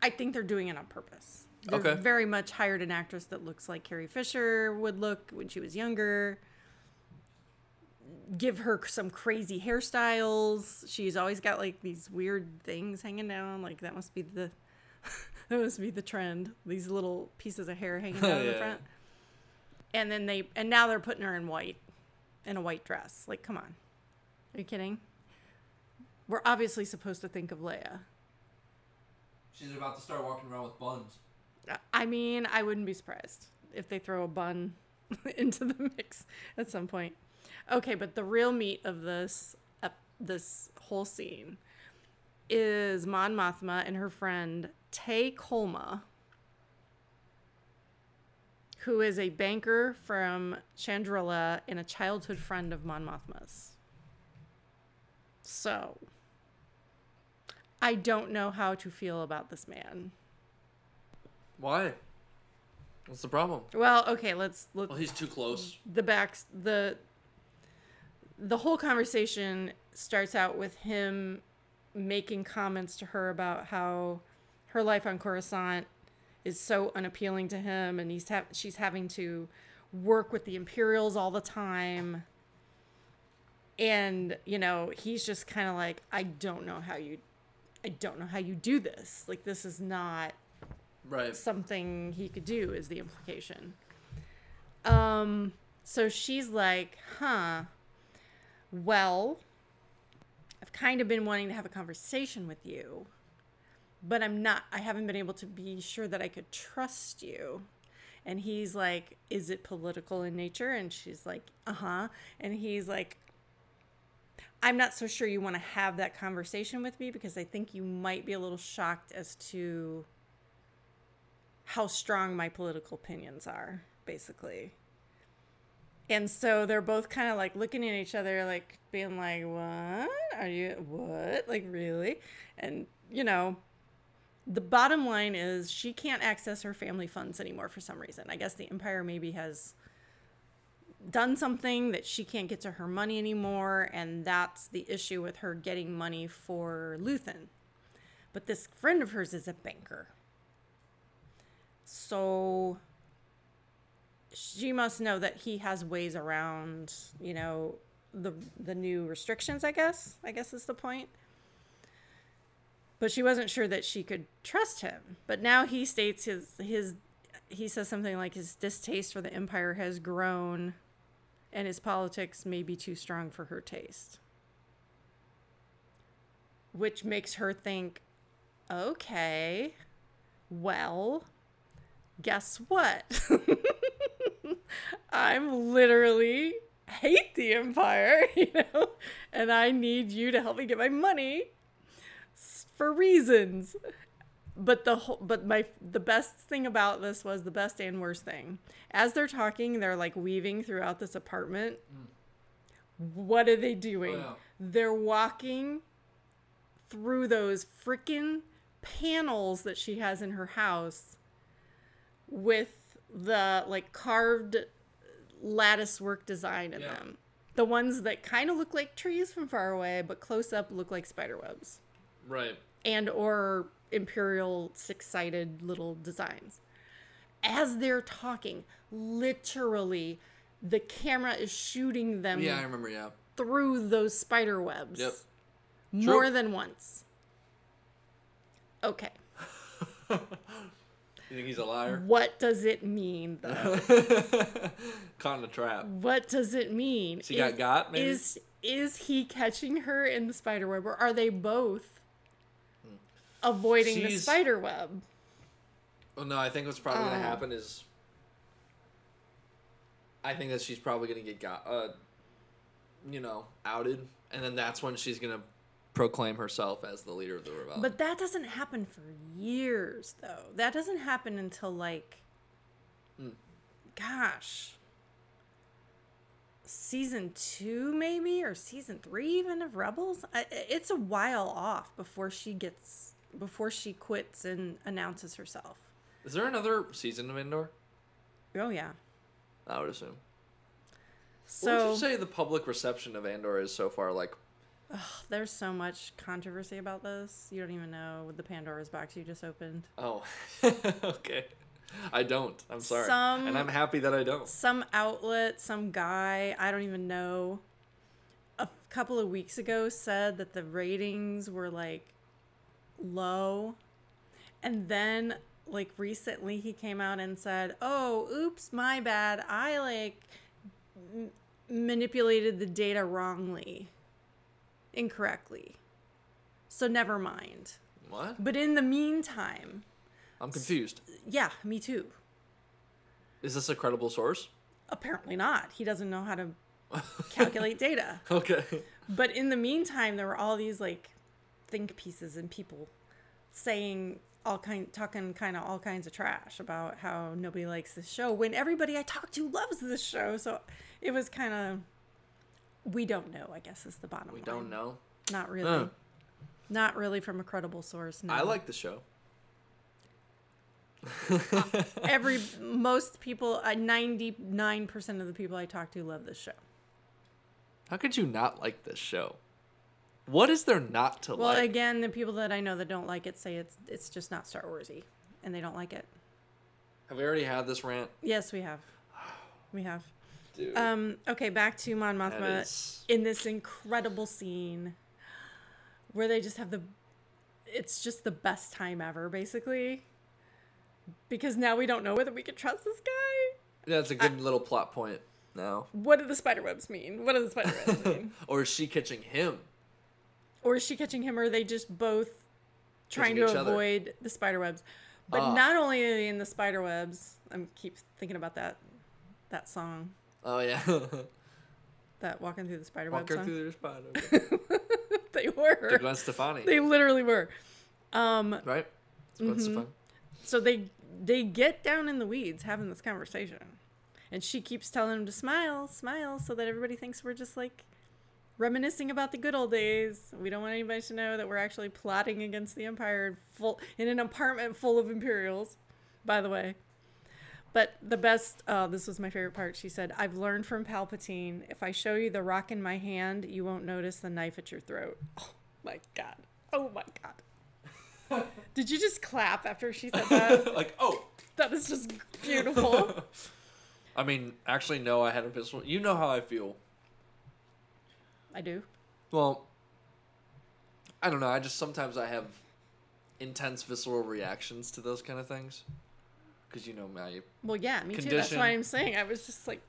I think they're doing it on purpose. They're Okay. very much hired an actress that looks like Carrie Fisher would look when she was younger. Give her some crazy hairstyles. She's always got like these weird things hanging down. Like that must be the that must be the trend. These little pieces of hair hanging oh, down in the front. And then they and now they're putting her in white, in a white dress. Like, come on, are you kidding? We're obviously supposed to think of Leia. She's about to start walking around with buns. I mean, I wouldn't be surprised if they throw a bun into the mix at some point. Okay, but the real meat of this ep- this whole scene is Mon Mothma and her friend Tay Kolma, who is a banker from Chandrila and a childhood friend of Mon Mothma's. So, I don't know how to feel about this man. Why? What's the problem? Well, okay, let's let's Well, he's too close. the backs the the whole conversation starts out with him making comments to her about how her life on Coruscant is so unappealing to him and he's ha- she's having to work with the Imperials all the time. And, you know, he's just kind of like I don't know how you I don't know how you do this. Like this is not Right. something he could do is the implication. Um so she's like, "Huh. Well, I've kind of been wanting to have a conversation with you, but I'm not I haven't been able to be sure that I could trust you." And he's like, "Is it political in nature?" And she's like, "Uh-huh." And he's like, I'm not so sure you want to have that conversation with me because I think you might be a little shocked as to how strong my political opinions are, basically. And so they're both kind of like looking at each other, like being like, What? Are you, what? Like, really? And, you know, the bottom line is she can't access her family funds anymore for some reason. I guess the Empire maybe has done something that she can't get to her money anymore, and that's the issue with her getting money for Luthen. But this friend of hers is a banker. So she must know that he has ways around, you know, the the new restrictions, I guess. I guess is the point. But she wasn't sure that she could trust him. But now he states his his he says something like his distaste for the empire has grown and his politics may be too strong for her taste. Which makes her think, okay, well, guess what? I'm literally hate the empire, you know, and I need you to help me get my money for reasons. But the whole, but my the best thing about this was the best and worst thing. As they're talking, they're like weaving throughout this apartment. Mm. What are they oh, doing? Oh, yeah. They're walking through those freaking panels that she has in her house with the like carved lattice work design in Yeah. them. The ones that kind of look like trees from far away, but close up look like spider webs Right. and or imperial six-sided little designs. As they're talking, literally the camera is shooting them Yeah, I remember. Yeah. through those spider webs. Yep. More True. than once. Okay. You think he's a liar? What does it mean though? Caught in a trap. what does it mean? She got got, maybe? Is is he catching her in the spider web or are they both avoiding the spider web? Well, no, I think what's probably Oh. gonna happen is. I think that she's probably gonna get got, uh, you know, outed, and then that's when she's gonna proclaim herself as the leader of the rebellion. But that doesn't happen for years, though. That doesn't happen until like, Hmm. gosh, season two maybe or season three even of Rebels. It's a while off before she gets before she quits and announces herself. is there another season of Andor? Oh yeah. I would assume. So what would you say the public reception of Andor is so far? Like, there's so much controversy about this. You don't even know with the Pandora's box you just opened. oh, okay, I don't. I'm sorry, Some- and I'm happy that I don't. some outlet, some guy, I don't even know, a couple of weeks ago said that the ratings were like low. And then, like, recently he came out and said, Oh, oops, my bad. I like m- manipulated the data wrongly, incorrectly. So never mind. What? But in the meantime, I'm confused. yeah, me too. Is this a credible source? Apparently not. He doesn't know how to calculate data. Okay. But in the meantime, there were all these like think pieces and people saying all kind, talking kind of all kinds of trash about how nobody likes this show when everybody I talk to loves this show. So it was kind of we don't know. I guess is the bottom We line. We don't know. Not really. Huh. Not really from a credible source. No. I like the show. every most people. Uh, Ninety nine percent of the people I talk to love this show. How could you not like this show? What is there not to Well, like? Well, again, the people that I know that don't like it say it's it's just not Star Warsy, and they don't like it. Have we already had this rant? Yes, we have. We have. Dude. Um, okay, back to Mon Mothma is- in this incredible scene where they just have the it's just the best time ever, basically. Because now we don't know whether we can trust this guy. That's a good little plot point now. What do the spider webs mean? What do the spider webs mean? or is she catching him? or is she catching him, or are they just both trying to each other. avoid the spider webs? But Ah. not only in the spider webs, I'm keep thinking about that that song, Oh yeah. that walking through the spider web Walk her song. through their spider. they were. To Gwen Stefani. They literally were. Um, right? Gwen Mm-hmm. Stefani. so they they get down in the weeds having this conversation, and she keeps telling him to smile, smile, so that everybody thinks we're just like reminiscing about the good old days. We don't want anybody to know that we're actually plotting against the Empire full in an apartment full of Imperials. By the way. But the best, oh, this was my favorite part. She said, I've learned from Palpatine if I show you the rock in my hand, you won't notice the knife at your throat. Oh my God. Oh my God. Did you just clap after she said that? like, oh. that is just beautiful. I mean, actually, no. I had a visceral. You know how I feel. I do. Well, I don't know. I just sometimes I have intense visceral reactions to those kind of things. Because you know my Well, yeah, me too. That's why I'm saying I was just like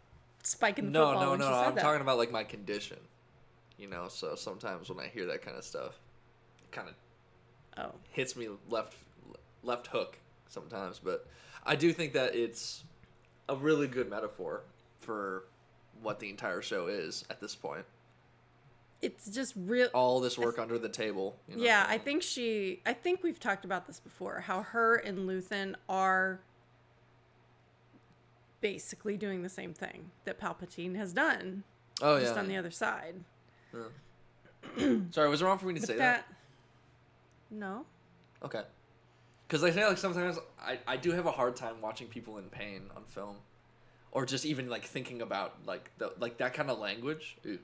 spiking the no football no when no she said I'm that. talking about like my condition. You know, so sometimes when I hear that kind of stuff, it kind of Oh, hits me left left hook sometimes. But I do think that it's a really good metaphor for what the entire show is at this point. it's just real. All this work under the table. You know? Yeah, I think she. I think we've talked about this before. How her and Luthen are basically doing the same thing that Palpatine has done, Oh just yeah. on the other side. Sorry, was it wrong for me to But say that, that? no, Okay. Because I say like sometimes I, I do have a hard time watching people in pain on film, or just even like thinking about like the like that kind of language. Ew.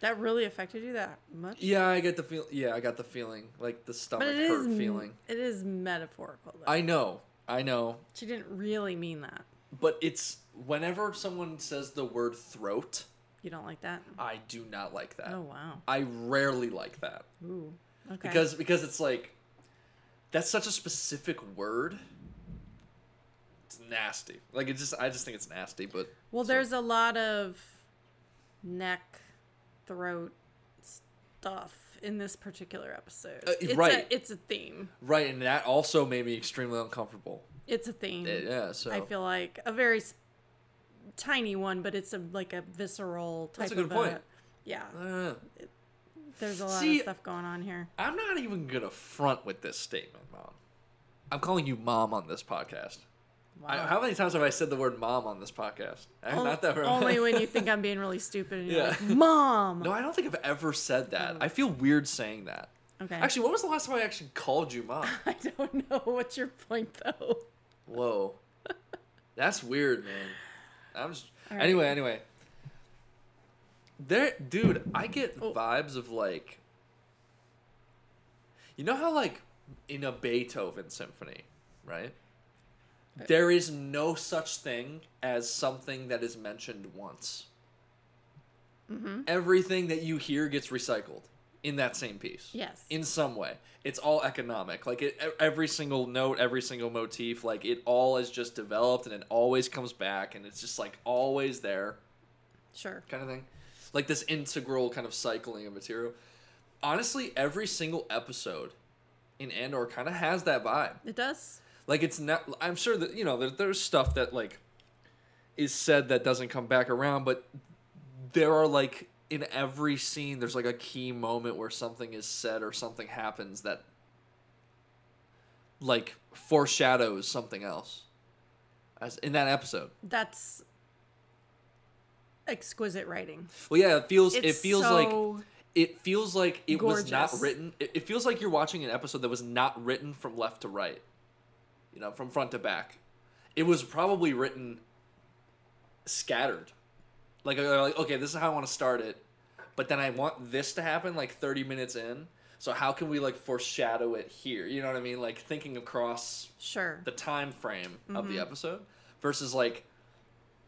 that really affected you that much. Yeah, I get the feel. Yeah, I got the feeling like the stomach it hurt is feeling. It is metaphorical. Though. I know, I know, she didn't really mean that. But it's whenever someone says the word throat, You don't like that? I do not like that. Oh wow. I rarely like that Ooh. Okay. because because it's like that's such a specific word. It's nasty. Like it just I just think it's nasty, but well, so- there's a lot of neck, throat stuff in this particular episode. Uh, it's right. A, it's a theme. right, and that also made me extremely uncomfortable. It's a theme. Uh, yeah, so I feel like a very s- tiny one, but it's a like a visceral type That's a good of point. yeah, Uh, there's a lot See- of stuff going on here. I'm not even gonna front with this statement, mom. I'm calling you mom on this podcast. I, how many times have I said the word mom on this podcast? Eh, not that very only when you think I'm being really stupid and you're Yeah. like, "Mom." No, I don't think I've ever said that. I feel weird saying that. Okay. Actually, when was the last time I actually called you mom? I don't know what's your point though. Whoa, that's weird, man. I'm just right. anyway. Anyway, there, dude. I get Oh. vibes of like, you know how like in a Beethoven symphony, right? There is no such thing as something that is mentioned once. Mm-hmm. Everything that you hear gets recycled in that same piece Yes. in some way. It's all economic. Like it, every single note, every single motif, like it all is just developed and it always comes back and it's just like always there Sure. kind of thing. Like this integral kind of cycling of material. Honestly, every single episode in Andor kind of has that vibe. It does. Like it's not. I'm sure that you know there, there's stuff that like is said that doesn't come back around, but there are like in every scene there's like a key moment where something is said or something happens that like foreshadows something else as in that episode. That's exquisite writing. well yeah it feels It's it feels like it feels like it was not written it, it feels like you're watching an episode that was not written from left to right you know from front to back. It was probably written scattered like, like okay this is how i want to start it but then i want this to happen like 30 minutes in so how can we like foreshadow it here you know what i mean like thinking across Sure. the time frame of Mm-hmm. the episode versus like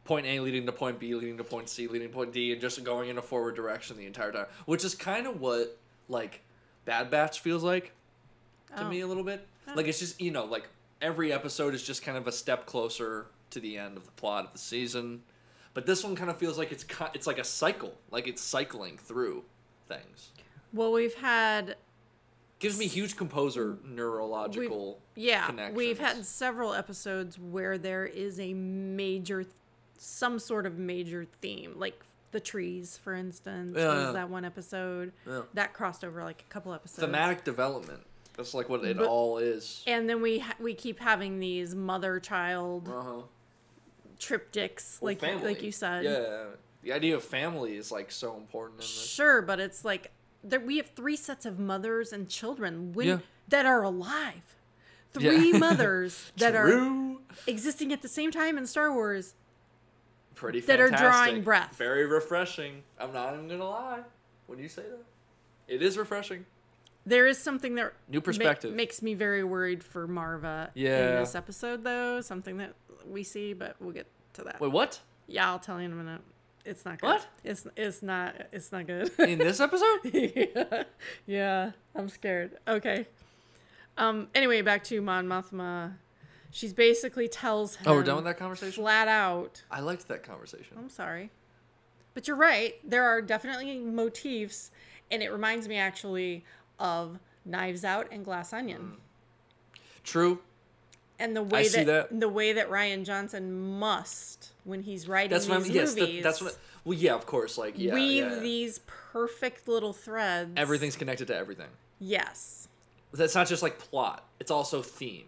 point A leading to point B leading to point C leading to point D and just going in a forward direction the entire time, which is kind of what like Bad Batch feels like to Oh. me a little bit. Like it's just you know like every episode is just kind of a step closer to the end of the plot of the season, but this one kind of feels like it's it's like a cycle, like it's cycling through things. Well, we've had Gives me huge composer neurological. yeah, we've had several episodes where there is a major some sort of major theme, like the trees, for instance, Yeah, was yeah. that one episode Yeah. that crossed over like a couple episodes. thematic development. That's like what it But- all is. and then we ha- we keep having these mother child Uh huh. Triptychs, Well, like like you said. Yeah, the idea of family is like so important. Sure, but it's like there, we have three sets of mothers and children when, Yeah. that are alive. Yeah. Three mothers that are existing at the same time in Star Wars. Pretty that are drawing breath. Very refreshing. I'm not even gonna lie when you say that. It is refreshing. There is something that New ma- perspective. makes me very worried for Marva Yeah. in this episode, though. Something that we see, but we'll get to that. Wait, what? Yeah, I'll tell you in a minute. It's not good. What? It's it's not it's not good. In this episode? yeah, yeah, I'm scared. Okay. Um. Anyway, back to Mon Mothma. She's basically tells him. Oh, we're done with that conversation. Flat out. I liked that conversation. I'm sorry. But you're right. There are definitely motifs, and it reminds me actually of Knives Out and Glass Onion. True. And the way that, that. the way that Rian Johnson must when he's writing That's these. Yes, movies that, that's what. Well, yeah, of course. Like, yeah, weave yeah. these perfect little threads. Everything's connected to everything. Yes. That's not just like plot. It's also theme.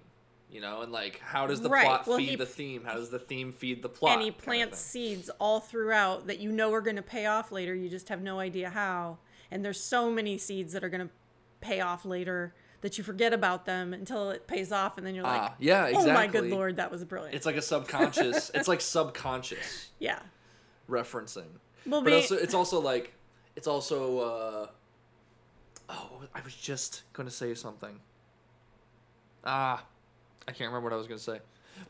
You know, and like, how does the Right, plot well, feed he- the theme? How does the theme feed the plot? and he plants seeds all throughout that you know are going to pay off later. You just have no idea how. And there's so many seeds that are going to pay off later that you forget about them until it pays off, and then you're like, Ah, yeah, "Oh my good lord, that was brilliant." It's like a subconscious. it's like subconscious yeah. referencing. Well, but be- also, it's also like, it's also. uh Oh, I was just gonna say something. Ah, I can't remember what I was gonna say.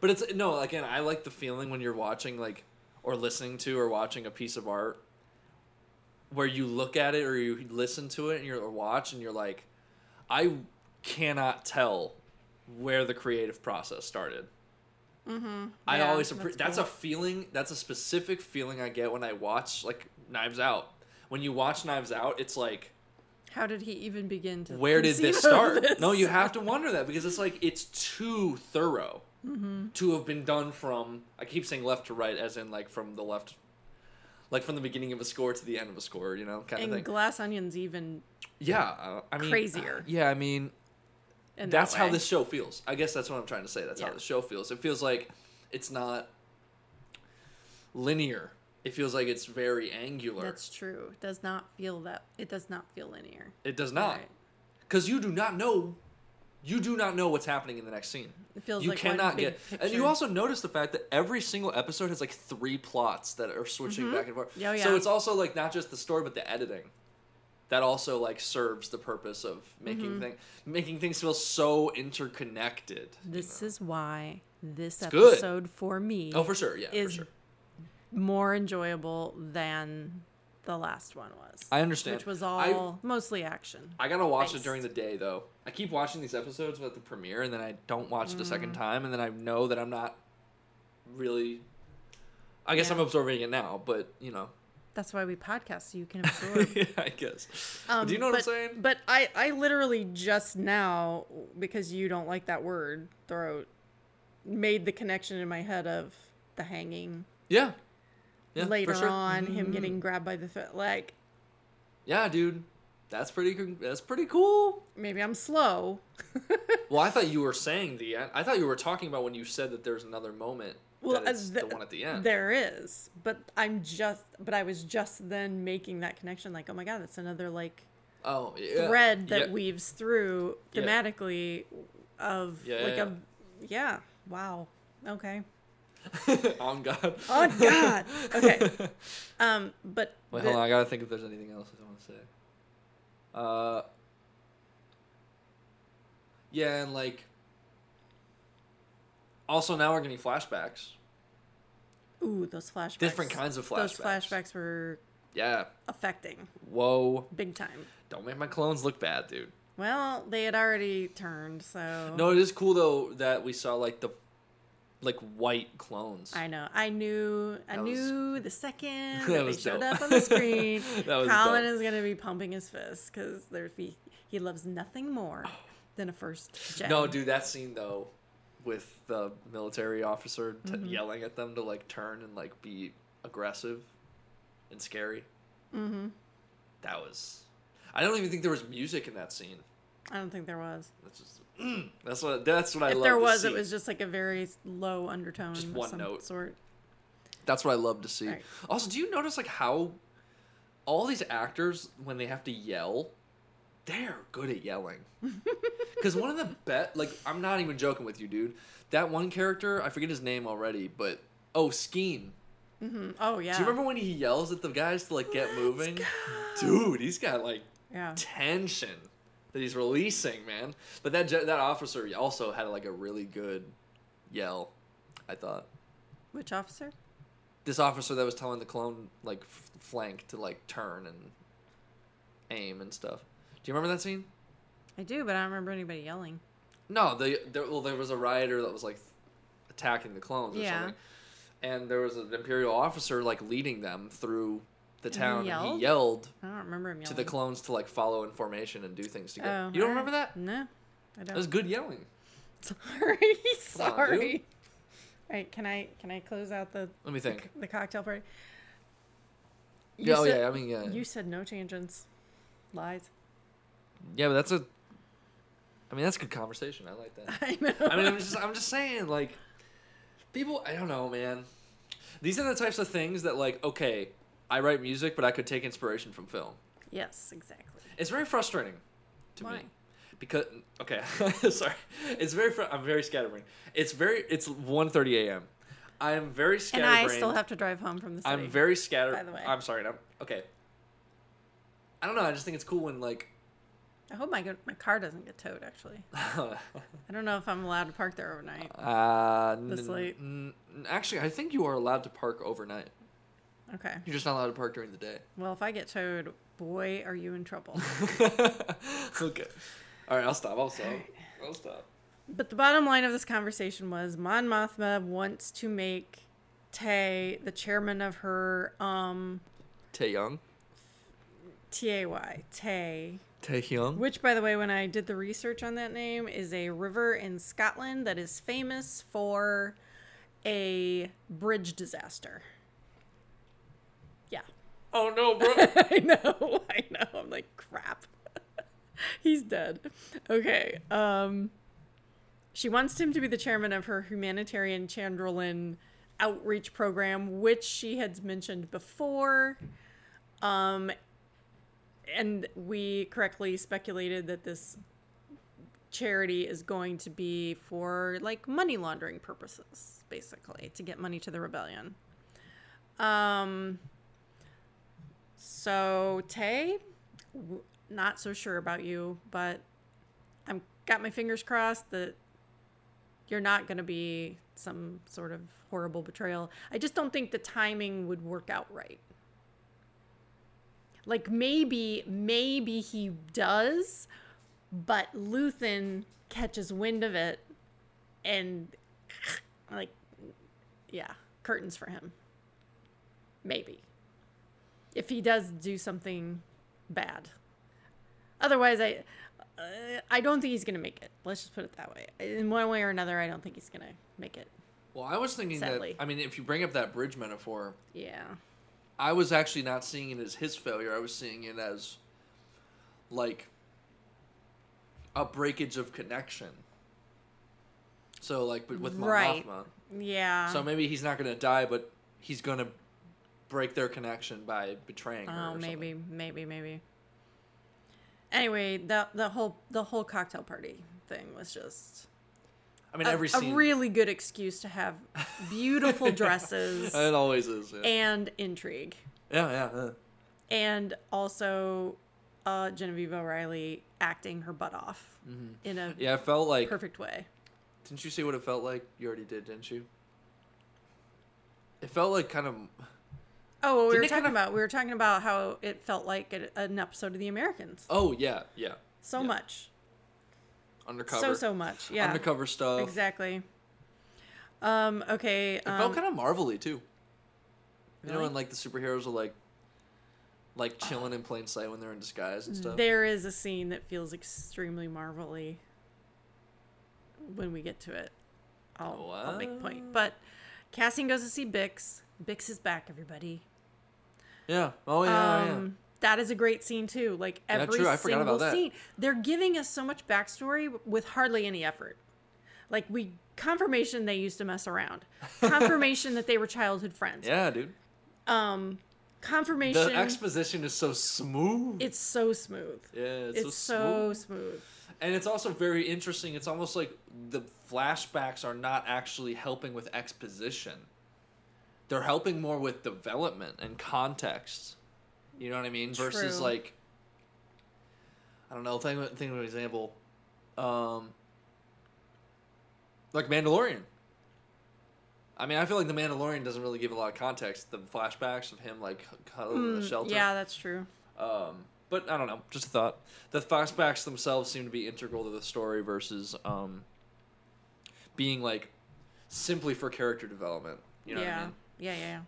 But it's no. Again, I like the feeling when you're watching like, or listening to, or watching a piece of art, where you look at it or you listen to it and you're or watch and you're like, I cannot tell where the creative process started. Mm-hmm. I Yeah, always that's that's, cool. a feeling. That's a specific feeling I get when I watch like Knives Out. When you watch Knives Out, it's like, How did he even begin to? where did this start? this? No, you have to wonder that because it's like it's too thorough Mm-hmm. to have been done from. I keep saying left to right, as in like from the left, like from the beginning of a score to the end of a score. You know, kind of thing. Glass Onion's even yeah, uh, I mean, crazier. Yeah, I mean, in that's that how this show feels. I guess that's what I'm trying to say. That's how the show feels. It feels like it's not linear. It feels like it's very angular. That's true. It does not feel that. It does not feel linear. it does not, Right. because you do not know. You do not know what's happening in the next scene. It feels you like cannot get, and you also notice the fact that every single episode has like three plots that are switching mm-hmm. back and forth. Oh, yeah. So it's also like not just the story, but the editing. That also like serves the purpose of making Mm-hmm. thing, making things feel so interconnected. you This know? is why this good. episode for me oh for sure, yeah, is for sure. more enjoyable than the last one was. I understand. Which was I- all mostly action. I gotta watch based. it during the day though. I keep watching these episodes at the premiere, and then I don't watch it a second Mm. time, and then I know that I'm not really. I guess Yeah. I'm absorbing it now, but you know, That's why we podcast so you can absorb. yeah, I guess. Um, Do you know what I'm saying? But I, I literally just now, because you don't like that word, throat, made the connection in my head of the hanging Yeah. Yeah, for later sure. on, him Mhm. getting grabbed by the throat. Like, Yeah, dude. That's pretty. That's pretty cool. maybe I'm slow. Well, I thought you were saying the. I thought you were talking about when you said that there's another moment. Well, uh, the th- one at the end. There is, but I'm just, but I was just then making that connection. Like, oh my god, that's another like oh, yeah. thread that Yeah. weaves through Yeah. thematically of Yeah, like yeah, a, yeah, wow, okay, On God. oh god, okay, um, but Wait, the- hold on. I gotta think if there's anything else I want to say. Uh. Yeah, and like. Also, now we're getting flashbacks. ooh, those flashbacks, Different kinds of flashbacks. Those flashbacks. were Yeah. affecting Whoa. big time. Don't make my clones look bad, dude. Well, they had already turned, so No, it is cool though that we saw like the, like white clones. I know. I knew. I That was- knew the second That that, they was showed dope. up on the screen. That was Colin dope. is gonna be pumping his fist because there he he loves nothing more than a first gen. No, dude, that scene though, with the military officer t- Mm-hmm. yelling at them to like turn and like be aggressive and scary. Mm-hmm. That was. I don't even think there was music in that scene. I don't think there was. That's just. that's what. That's what I if there was, it was just like a very low undertone. Just of one some note. Sort. That's what I love to see. Right. Also, do you notice like how all these actors when they have to yell, they're good at yelling. Because one of the bet, like I'm not even joking with you, dude. That one character, I forget his name already, but oh, Skeen. Mm-hmm. Oh yeah. Do you remember when he yells at the guys to like get moving? Dude, he's got like Yeah. tension that he's releasing, man. But that that officer also had like a really good yell. I thought Which officer? this officer that was telling the clone like f- flank to like turn and aim and stuff. Do you remember that scene? I do, but I don't remember anybody yelling. No, the there, well there was a rioter that was like attacking the clones or Yeah. something. And there was an imperial officer like leading them through the And he town, and he yelled I don't remember him yelling. to the clones to like follow in formation and do things together. Oh, you don't remember that? No, I don't. That was good yelling. Sorry, on, sorry. All right, can I can I close out the Let me think. the cocktail party? You Yeah, oh said- yeah, I mean yeah. You said no tangents, lies. Yeah, but that's a. I mean, that's a good conversation. I like that. I know. I mean, I'm just, I'm just saying, like, people. I don't know, man. These are the types of things that, like, okay, I write music, but I could take inspiration from film. yes, exactly. It's very frustrating to Why? me because okay, sorry, it's very. Fr- I'm very scatterbrained. It's very. It's 1:30 a.m. I'm very scatterbrained And. I still have to drive home from the city. I'm very scattered. by the way. I'm sorry. I'm okay. I don't know. I just think it's cool when like. I hope my my car doesn't get towed. Actually, I don't know if I'm allowed to park there overnight. Uh, This late? n- actually, I think you are allowed to park overnight. Okay. You're just not allowed to park during the day. Well, if I get towed, boy, are you in trouble. okay. All right, I'll stop. I'll stop. I'll stop. But the bottom line of this conversation was Mon Mothma wants to make Tay the chairman of her um Taeyong. T A Y Tay, Taehyung. which by the way, when I did the research on that name, is a river in Scotland that is famous for a bridge disaster. Yeah. Oh no, bro. I know, I know. I'm like, crap. He's dead. Okay. Um she wants him to be the chairman of her humanitarian Chandrilan outreach program, which she had mentioned before. Um and we correctly speculated that this charity is going to be for like money laundering purposes, basically, to get money to the rebellion. Um so Tay, w- not so sure about you, but I'm got my fingers crossed that you're not going to be some sort of horrible betrayal. I just don't think the timing would work out right. Like maybe maybe he does, but Luthen catches wind of it and like yeah, curtains for him. Maybe if he does do something bad. Otherwise, I uh, I don't think he's gonna make it. Let's just put it that way. In one way or another, I don't think he's gonna make it. Well, I was thinking Sadly. that. I mean, if you bring up that bridge metaphor, Yeah. I was actually not seeing it as his failure. I was seeing it as like a breakage of connection. So like with- with Right. Mothma. Yeah. So maybe he's not going to die, but he's going to break their connection by betraying her. oh, maybe, something. maybe, maybe. Anyway, the the whole the whole cocktail party thing was just I mean, a, every a really good excuse to have beautiful dresses it always is. Yeah, and intrigue. yeah. yeah, yeah. and also uh, Genevieve O'Reilly acting her butt off in a Mm-hmm. Yeah, it felt like. perfect way. Didn't you see what it felt like? You already did, didn't you? It felt like kind of. Oh, well, we were talking kind of- about we were talking about how it felt like an episode of The Americans. Oh yeah, yeah. So yeah. much, Undercover. so so much. Yeah, Undercover stuff. exactly. Um. Okay. It um, felt kind of Marvelly too. You know, when like the superheroes are like, like chilling in plain sight when they're in disguise and stuff. There is a scene that feels extremely marvelly. When we get to it, I'll, I'll make point. But Cassian goes to see Bix. Bix is back, everybody. Yeah. Oh yeah, yeah. That is a great scene too. Like Yeah, every. I single scene, they're giving us so much backstory with hardly any effort. Like we confirmation they used to mess around, confirmation that they were childhood friends. Yeah, dude. Um, confirmation. The exposition is so smooth. it's so smooth. yeah, it's, It's, so, so smooth. smooth. And it's also very interesting. It's almost like the flashbacks are not actually helping with exposition. They're helping more with development and context. You know what I mean? Versus like I don't know, think of, think of an example. Um like Mandalorian. I mean, I feel like the Mandalorian doesn't really give a lot of context. The flashbacks of him like cuddling in the Mm, shelter. Yeah, that's true. Um, but I don't know. Just a thought. The flashbacks themselves seem to be integral to the story versus um, being like simply for character development. You know yeah. what I mean? yeah, yeah, yeah.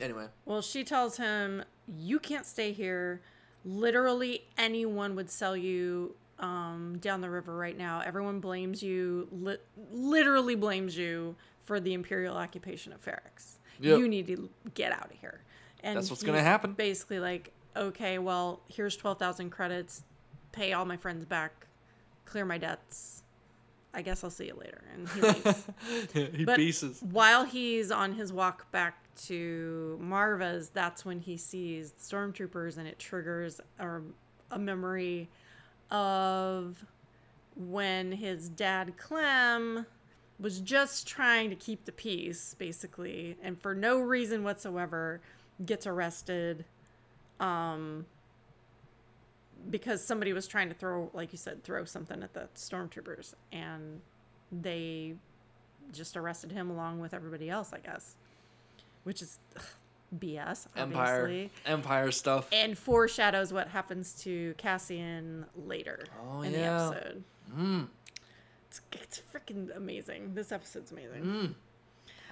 Anyway, Well, she tells him, "You can't stay here. Literally anyone would sell you um, down the river right now. Everyone blames you. Li- literally blames you for the imperial occupation of Ferrix. Yep. You need to get out of here." And That's what's gonna happen. Basically, like, okay, well, here's twelve thousand credits. Pay all my friends back. Clear my debts. I guess I'll see you later. And he leaves. he But pieces. while he's on his walk back to Marva's, that's when he sees stormtroopers and it triggers a, a memory of when his dad Clem was just trying to keep the peace, basically, and for no reason whatsoever gets arrested um, because somebody was trying to throw, like you said, throw something at the stormtroopers, and they just arrested him along with everybody else, I guess, which is ugh, BS, Empire. obviously, Empire stuff. and foreshadows what happens to Cassian later Oh, in yeah. the episode. Mm. It's, it's freaking amazing. This episode's amazing. Mm.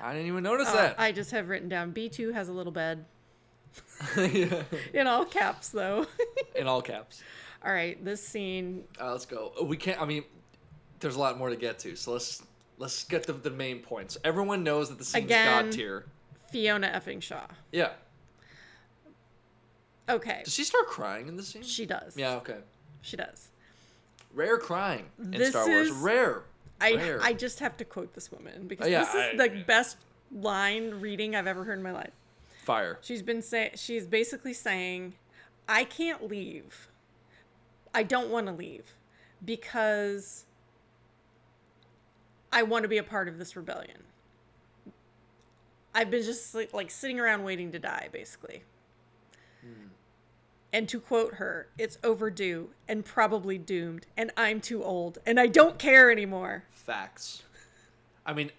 I didn't even notice Uh, that. I just have written down B2 has a little bed. Yeah. In all caps, though. In all caps. all right, this scene. Uh, let's go. Uh, We can't. I mean, there's a lot more to get to. So let's let's get to the main points. Everyone knows that the scene's Again- god tier. Fiona effing Shaw. Yeah. Okay, Does she start crying in the scene? she does. Yeah. Okay. she does. Rare crying in This Star Wars. is- Rare. I Rare. I just have to quote this woman because Oh, yeah, this is I- the best line reading I've ever heard in my life. Fire. She's been saying she's basically saying, I can't leave. I don't want to leave because I want to be a part of this rebellion. I've been just like, like sitting around waiting to die, basically. Hmm. And to quote her, it's overdue and probably doomed, and I'm too old, and I don't care anymore. Facts. I mean,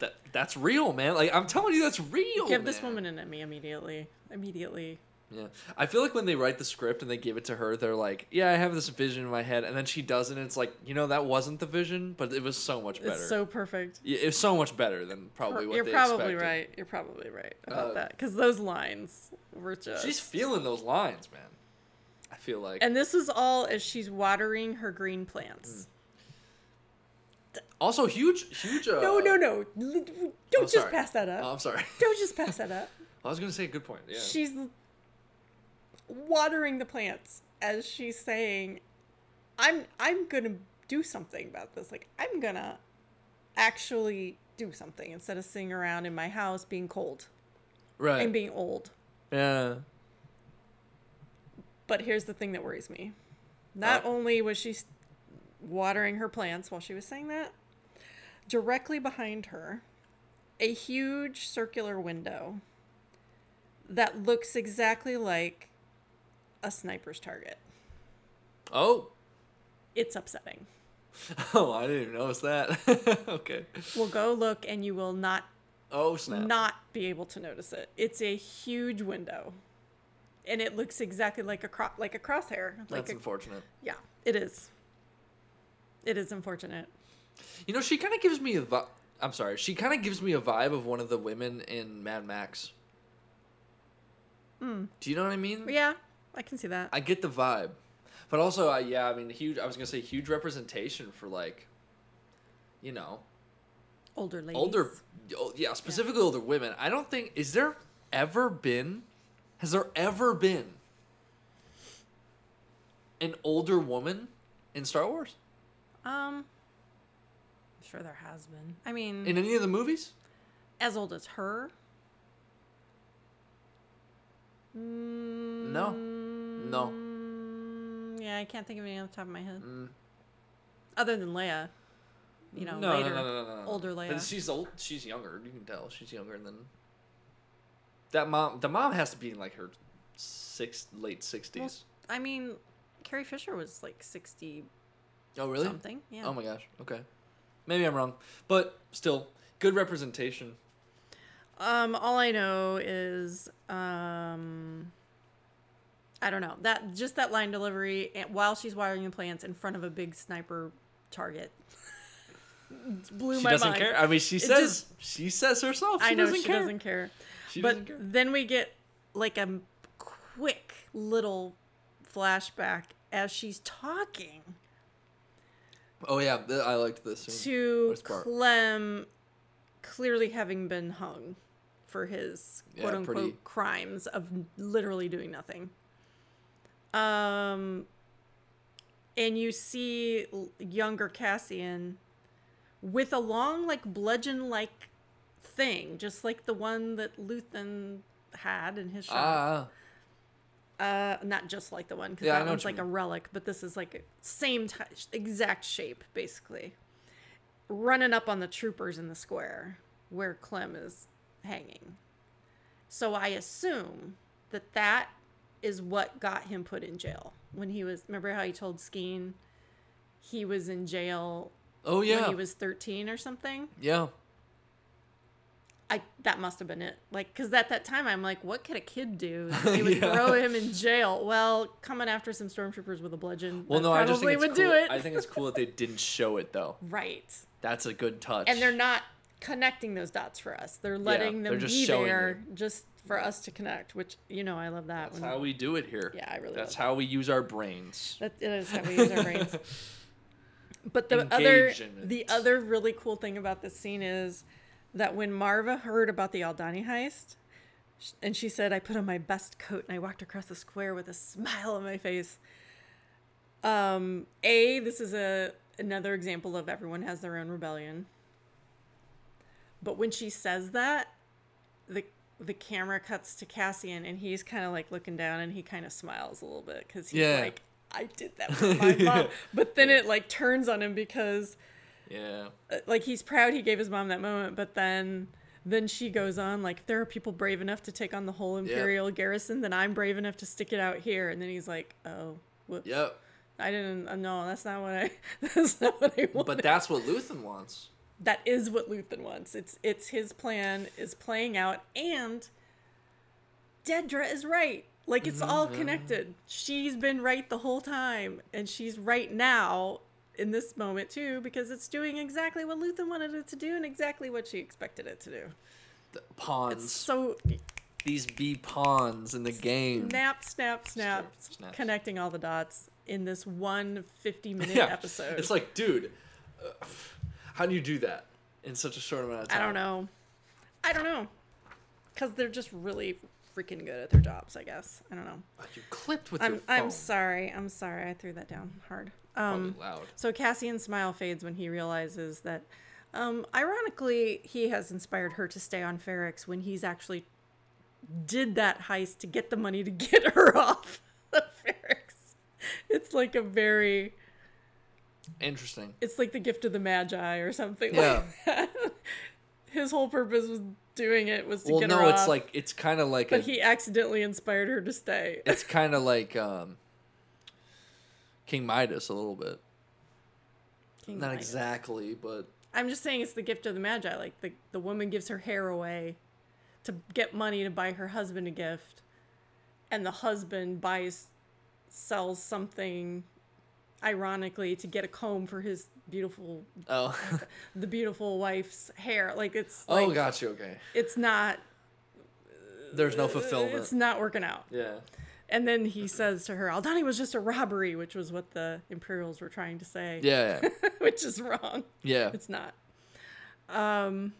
that that's real, man. Like I'm telling you, that's real. Give this man. woman an Emmy immediately. Immediately. Yeah, I feel like when they write the script and they give it to her, they're like, "Yeah, I have this vision in my head," and then she does it, and it's like, you know, that wasn't the vision, but it was so much better. It's so perfect. Yeah, it was so much better than probably what they. You're probably expected. right. You're probably right about Uh, that because those lines were just. She's feeling those lines, man. I feel like. and this is all as she's watering her green plants. also, huge, huge. Uh, No, no, no! Don't oh, just sorry. pass that up. Oh, I'm sorry. Don't just pass that up. I was gonna say a good point. Yeah. She's watering the plants as she's saying, "I'm I'm gonna do something about this. Like I'm gonna actually do something instead of sitting around in my house being cold right. and being old." yeah. But here's the thing that worries me. Not Uh. only was she watering her plants while she was saying that, directly behind her, a huge circular window that looks exactly like a sniper's target. Oh. It's upsetting. Oh, I didn't even notice that. okay. We'll go look and you will not Oh snap. not be able to notice it. It's a huge window. And it looks exactly like a cro- like a crosshair. Like That's a, unfortunate. yeah, it is. It is unfortunate. You know, she kind of gives me a vi- I'm sorry. She kind of gives me a vibe of one of the women in Mad Max. Hmm. Do you know what I mean? Yeah, I can see that. I get the vibe, but also, uh, yeah, I mean, huge. I was gonna say huge representation for like, you know, older ladies. older, oh, yeah, specifically older women. I don't think is there ever been, has there ever been an older woman in Star Wars Um, I'm sure there has been. I mean, in any of the movies? as old as her. Mm, No. No. mm, Yeah, I can't think of any off the top of my head. Mm. Other than Leia. You know, no, later. no, no, no, no, no. older But Leia. she's old. She's younger. You can tell she's younger than that mom. The mom has to be in like her six late sixties. Well, I mean, Carrie Fisher was like 60 oh really? something. Yeah. Oh my gosh. Okay. Maybe I'm wrong, but still good representation. Um, all I know is, um, I don't know that just that line delivery and while she's watering the plants in front of a big sniper target. blew She my doesn't mind. care. I mean, she It says she says herself. She I know doesn't she care. doesn't care. She but doesn't care. then we get like a quick little flashback as she's talking Oh yeah, I liked this. Scene. to Clem clearly having been hung for his Yeah, quote unquote pretty- crimes of literally doing nothing. Um and you see younger Cassian with a long like bludgeon like thing, just like the one that Luthen had in his shop. Ah, Uh, not just like the one because Yeah, that one's like a relic, but this is like same t- exact shape, basically. Running up on the troopers in the square where Clem is hanging. So I assume that that is what got him put in jail when he was. Remember how he told Skeen he was in jail oh yeah, when he was thirteen or something? yeah. I that must have been it. Like, because at that time I'm like, what could a kid do? They would Yeah. throw him in jail. Well, coming after some stormtroopers with a bludgeon. Well, no, I just think would cool. do it. I think it's cool that they didn't show it though. right, That's a good touch. and they're not connecting those dots for us. They're letting they're them just be there just for us to connect. Which you know, I love that. That's how we do it here. Yeah, I really That's how we use our brains. That it is how we use our brains. But the other Engage it. the other really cool thing about this scene is that when Marva heard about the Aldhani heist, and she said, "I put on my best coat and I walked across the square with a smile on my face." Um, a this is a another example of everyone has their own rebellion. But when she says that, the the camera cuts to Cassian and he's kind of like looking down and he kind of smiles a little bit because he's Yeah. like, I did that with my mom. But then it like turns on him because Yeah. uh, like he's proud he gave his mom that moment, but then then she goes on like if there are people brave enough to take on the whole imperial garrison, then I'm brave enough to stick it out here. And then he's like, oh, whoops. Yep. I didn't. Uh, no, that's not what I. That's not what I wanted. But that's what Luthen wants. That is what Luthen wants. It's it's his plan is playing out, and Dedra is right. Like it's all connected. She's been right the whole time, and she's right now in this moment too because it's doing exactly what Luthen wanted it to do and exactly what she expected it to do. The pawns. It's so These be pawns in the game. snap, snap, snap, Snap. connecting all the dots in this one 50 minute yeah. episode. It's like, dude, uh, how do you do that in such a short amount of time? I don't know. I don't know. Because they're just really freaking good at their jobs, I guess. I don't know. You clipped with I'm, your phone. I'm sorry. I'm sorry. I threw that down hard. Um, loud. so Cassian's smile fades when he realizes that, um, ironically, he has inspired her to stay on Ferrix when he's actually did that heist to get the money to get her off of Ferrix. It's like a very, Interesting. it's like the gift of the Magi or something Yeah. like that. His whole purpose was doing it was to Well, get her Well, no, it's like it's kind of like but a, he accidentally inspired her to stay. it's kind of like um, King Midas a little bit. King Not Midas. exactly, but I'm just saying it's the gift of the Magi. Like the the woman gives her hair away to get money to buy her husband a gift, and the husband buys sells something ironically to get a comb for his beautiful oh, the beautiful wife's hair. Like it's oh, like got you. Okay, it's not there's no fulfillment. it's not working out. yeah, And then he says to her, Aldhani was just a robbery, which was what the Imperials were trying to say. yeah, yeah, which is wrong. yeah. It's not. Um,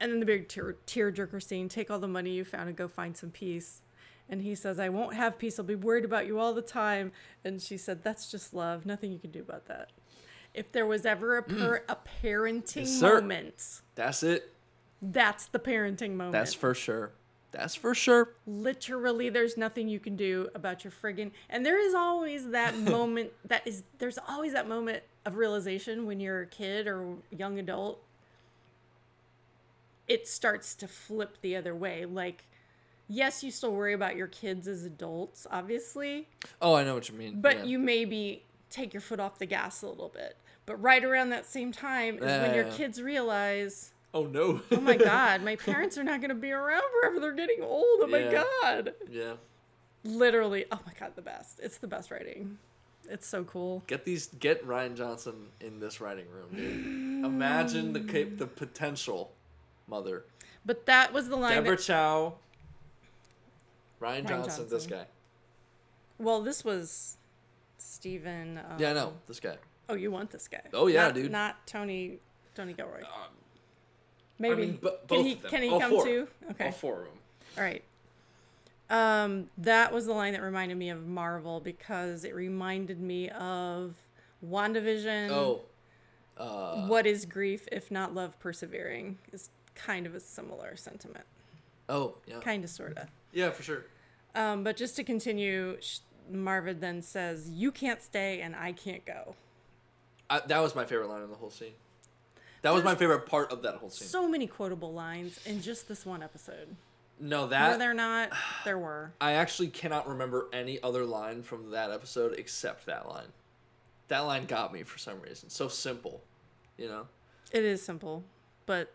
and then the big tear tearjerker scene: take all the money you found and go find some peace. And he says, "I won't have peace. I'll be worried about you all the time." And she said, "That's just love. Nothing you can do about that." If there was ever a per- mm. a parenting Yes, moment, That's it. that's the parenting moment. That's for sure. That's for sure. literally there's nothing you can do about your friggin' and there is always that moment that is there's always that moment of realization when you're a kid or young adult it starts to flip the other way like yes you still worry about your kids as adults obviously Oh, I know what you mean. but yeah. you maybe take your foot off the gas a little bit but right around that same time is when your kids realize Oh no. oh my god my parents are not going to be around forever they're getting old oh my god yeah. literally oh my god the best it's the best writing It's so cool. Get these. Get Rian Johnson in this writing room, dude. Imagine the the potential, mother. But that was the line. Deborah That, Chow. Rian, Rian Johnson, This guy. well, this was Stephen. Um, Yeah, I know this guy. Oh, you want this guy? Oh, yeah, Not- dude. Not Tony. Tony Gilroy. Um, Maybe. mean, bo- can he? of them. Can he All come four. too? Okay. All four of them. All right. Um, that was the line that reminded me of Marvel because it reminded me of WandaVision. Oh. Uh, What is grief if not love persevering? Is kind of a similar sentiment. oh, yeah. Kind of, sort of. Yeah, for sure. Um, but just to continue, Marvin then says, You can't stay and I can't go. I, that was my favorite line in the whole scene. That was my favorite part of that whole scene. So many quotable lines in just this one episode. no, that Were there not? There were. I actually cannot remember any other line from that episode except that line. That line got me for some reason. So simple, you know. It is simple, but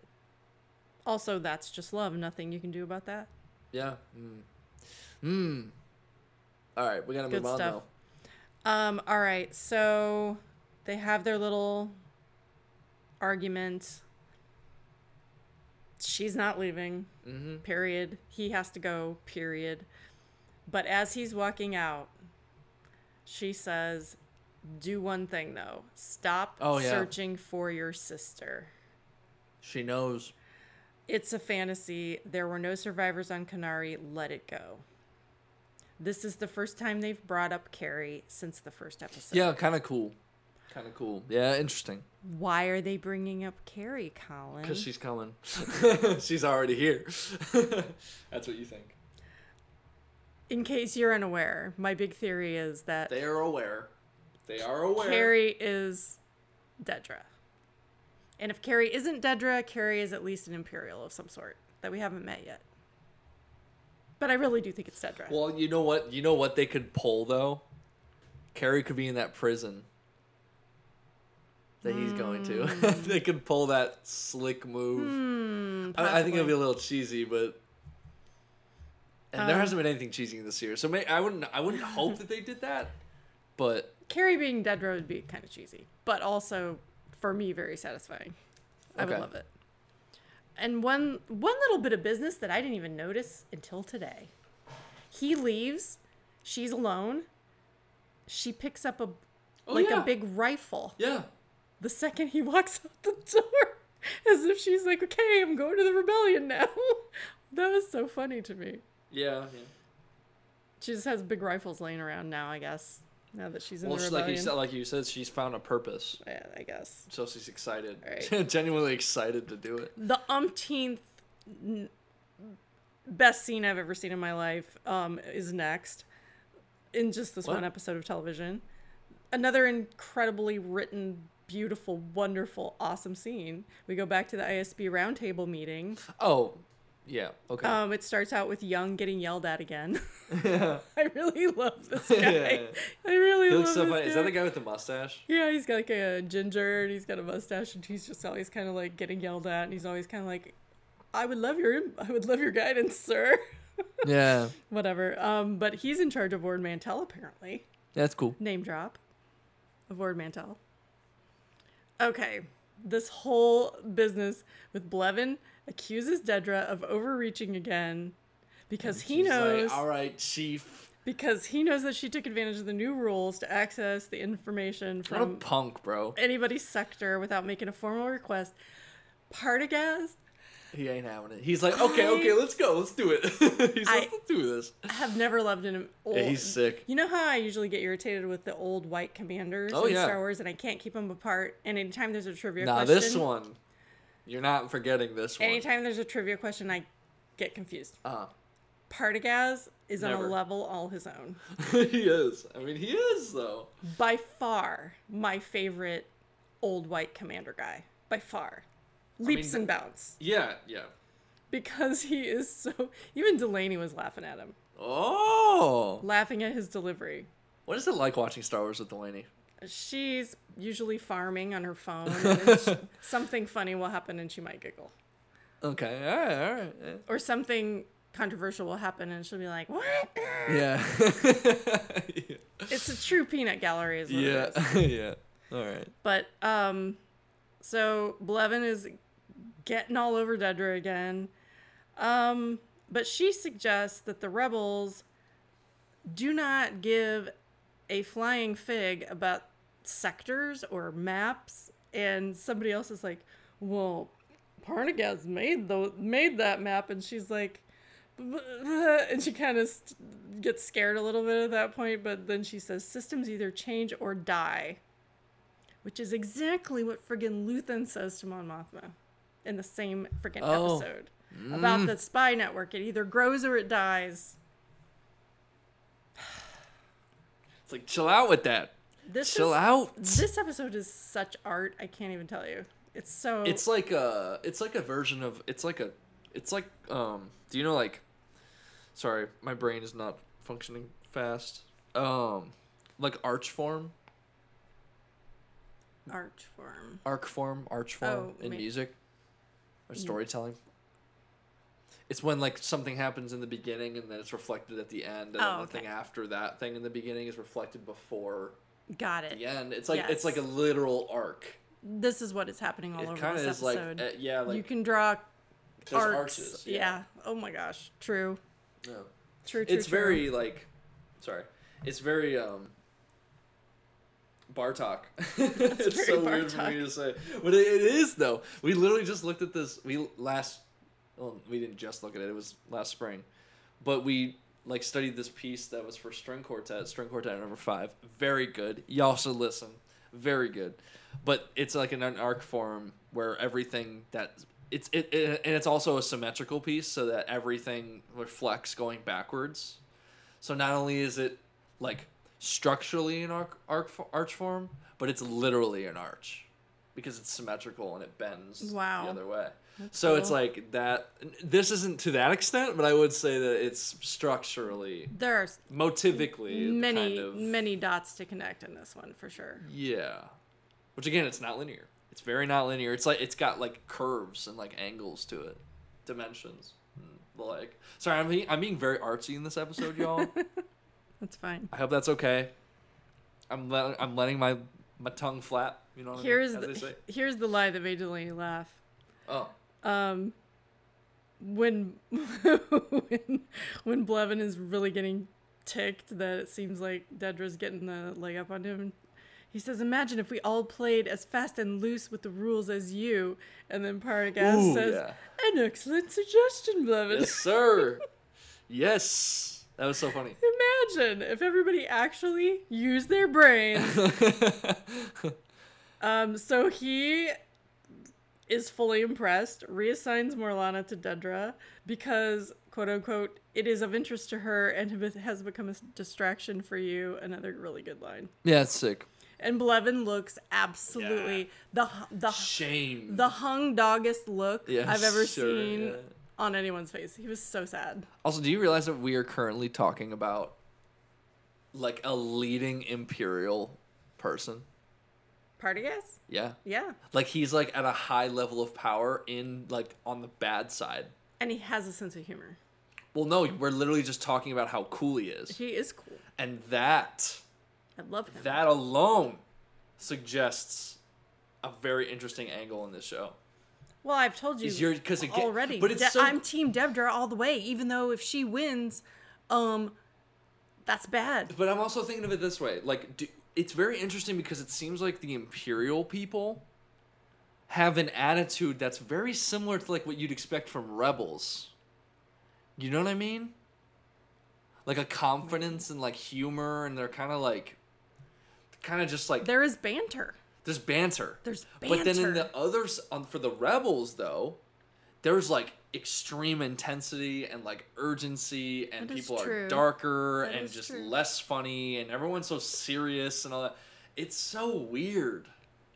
also that's just love. Nothing you can do about that. Yeah. Mm. Hmm. All right, we gotta Good move on stuff. Um, all right, so they have their little argument. She's not leaving. Mm-hmm. period. He has to go, period. But as he's walking out, she says, Do one thing though. Stop Oh, yeah. searching for your sister. She knows. It's a fantasy. There were no survivors on Kenari. Let it go. This is the first time they've brought up Kerri since the first episode. Yeah, kind of cool. Kind of cool. Yeah, interesting. Why are they bringing up Kerri, Colin? Because she's coming. she's already here. That's what you think. In case you're unaware, my big theory is that They are aware. They are aware. Kerri is Dedra. And if Kerri isn't Dedra, Kerri is at least an Imperial of some sort that we haven't met yet. But I really do think it's Dedra. Well, you know what? You know what they could pull though. Kerri could be in that prison that he's going to. they could pull that slick move. Hmm, I, I think it'll be a little cheesy, but and there Um, hasn't been anything cheesy in this year, so may, I wouldn't. I wouldn't hope that they did that, but Kerri being Dedra would be kind of cheesy, but also for me very satisfying. I would love it. And one one little bit of business that I didn't even notice until today. He leaves, she's alone. She picks up a Oh, like yeah. a big rifle yeah, the second he walks out the door, as if she's like, "Okay, I'm going to the rebellion now." that was so funny to me. yeah, yeah. She just has big rifles laying around now, I guess. Now that she's in Well, the she's like you rebellion, said, like you said, she's found a purpose, yeah, I guess. so she's excited, Right. genuinely excited to do it. the umpteenth n- best scene I've ever seen in my life um, is next in just this What? one episode of television. Another incredibly written, beautiful, wonderful, awesome scene. We go back to the ISB roundtable meeting. Oh, yeah, okay. Um, it starts out with Jung getting yelled at again. yeah. I really love this guy. Yeah. I really He love looks so this funny. Is that the guy with the mustache? Yeah, he's got like a ginger and he's got a mustache and he's just always kind of like getting yelled at and he's always kind of like, I would love your, I would love your guidance, sir. Yeah, Whatever. Um, but he's in charge of Ward Mantell apparently. that's cool. Name drop of Ward Mantell. Okay, this whole business with Blevin accuses Dedra of overreaching again because he knows Like, All right, chief. because he knows that she took advantage of the new rules to access the information from What punk, bro. anybody's sector without making a formal request. Partagaz He ain't having it. He's like, okay, okay, let's go, let's do it. He's I- like, let's do this. I have never loved an old. Yeah, he's sick. You know how I usually get irritated with the old white commanders Oh, in yeah. Star Wars, and I can't keep them apart. And anytime there's a trivia Nah, question, this one, you're not forgetting this one. anytime there's a trivia question, I get confused. Uh, Partagaz is on a level all his own. he is. I mean, he is though. By far, my favorite old white commander guy. By far, leaps mean, and bounds Yeah, yeah. because he is so. Even Delaney was laughing at him, Oh, laughing at his delivery. what is it like watching Star Wars with Delaney? She's usually farming on her phone. And something funny will happen and she might giggle. Okay, all right, all right. yeah. Or something controversial will happen, and she'll be like, "What?" Yeah. It's a true peanut gallery, is what yeah. it is. yeah. All right. But um, so Blevin is getting all over Dedra again. Um, but she suggests that the rebels do not give a flying fig about sectors or maps. And somebody else is like, "Well, Partagaz made the made that map," and she's like. And she kind of st- gets scared a little bit at that point, but then she says, "Systems either change or die." which is exactly what friggin' Luthen says to Mon Mothma in the same friggin' Oh. episode about the mm. spy network. It either grows or it dies. It's like chill out with that. This chill is, out. This episode is such art. I can't even tell you. It's so. It's like a it's like a version of it's like a it's like um do you know like sorry, my brain is not functioning fast. Um like arch form, arch form. arc form, arch form Oh, in music or storytelling. It's when like something happens in the beginning and then it's reflected at the end, and Oh, then the okay. thing after that thing in the beginning is reflected before Got it. the end. It's like it's like a literal arc. This is what is happening all over. It over kind of this is like episode. uh, yeah, like you can draw arcs. arches. yeah. Oh my gosh. True. yeah. True. True. it's true. very like sorry it's very um bartok it's so weird for me to say but it, it is though we literally just looked at this we last well we didn't just look at it it was last spring but we like studied this piece that was for string quartet string quartet number five. Very good. Y'all should listen. Very good. But it's like an arc form where everything that it's it, it and it's also a symmetrical piece so that everything reflects going backwards. So not only is it like structurally an arc, arc arch form but it's literally an arch because it's symmetrical and it bends Wow. the other way. So it's like that this isn't to that extent but i would say that it's structurally There are motivically many kind of, many dots to connect in this one for sure. yeah. Which again it's not linear. It's very not linear. It's like it's got like curves and like angles to it. Dimensions. Hmm. Like sorry i'm being, I'm being very artsy in this episode y'all. That's fine. i hope that's okay. I'm letting i'm letting my my tongue flap you know Here's I mean, the, here's the lie that made Delaney laugh. oh Um, when when when Blevin is really getting ticked that it seems like Dedra's getting the leg up on him. He says, "Imagine if we all played as fast and loose with the rules as you." And then Partagaz Ooh, says, yeah. "An excellent suggestion, Blevin." yes sir yes that was so funny Imagine if everybody actually used their brains. Um, so he is fully impressed, reassigns Morlana to Dedra because, quote unquote, it is of interest to her and has become a distraction for you. Another really good line. yeah it's sick And Blevin looks absolutely the hu- the shame the hung doggest look Yeah, I've ever sure, seen yeah. on anyone's face. He was so sad. Also, do you realize that we are currently talking about like a leading imperial person? Partagaz? Yeah. Yeah. Like he's like at a high level of power in like on the bad side. And he has a sense of humor. Well, no, we're literally just talking about how cool he is. He is cool. And that I love him. that alone suggests a very interesting angle in this show. Well, I've told you your- 'cause it get- already. but it's De- so- I'm Team Dedra all the way. Even though if she wins, um, that's bad. But I'm also thinking of it this way: like, do, it's very interesting because it seems like the Imperial people have an attitude that's very similar to like what you'd expect from rebels. You know what I mean? Like a confidence and like humor, and they're kind of like, kind of just like There is banter. there's banter. There's banter. But then in the others, um, for the rebels though, there's like extreme intensity and like urgency, and people are darker That and just true. less funny, and everyone's so serious and all that. It's so weird.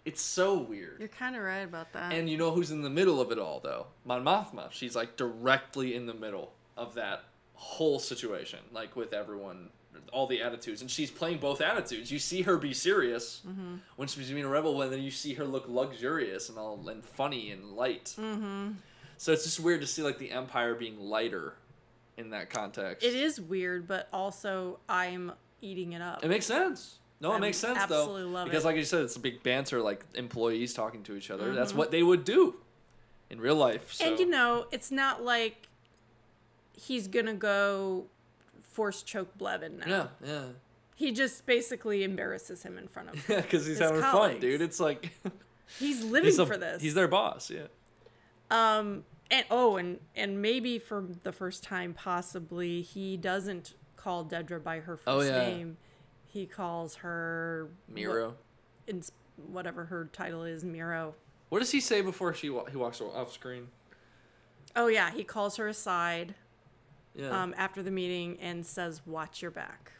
It's so weird. You're kind of right about that. And you know who's in the middle of it all though? Mon Mothma. She's like directly in the middle of that whole situation, like with everyone, all the attitudes, and she's playing both attitudes. You see her be serious Mm-hmm. when she's being a rebel, and then you see her look luxurious and all and funny and light. mm-hmm. So it's just weird to see like the Empire being lighter in that context. It is weird, but also I'm eating it up. It makes sense. No, it I makes sense though. absolutely love because it. like you said, it's a big banter, like employees talking to each other. Mm-hmm. That's what they would do in real life. So. And you know, it's not like he's gonna go force choke Blevin now. yeah, yeah, He just basically embarrasses him in front of yeah, because he's having fun, dude. It's like He's living he's a- for this. He's their boss. Yeah. Um and oh and and maybe for the first time possibly he doesn't call Dedra by her first Oh, yeah. name. He calls her Meero. what- whatever her title is, Meero. What does he say before she wa- he walks off screen? Oh yeah, he calls her aside Yeah. um, after the meeting and says, "Watch your back,"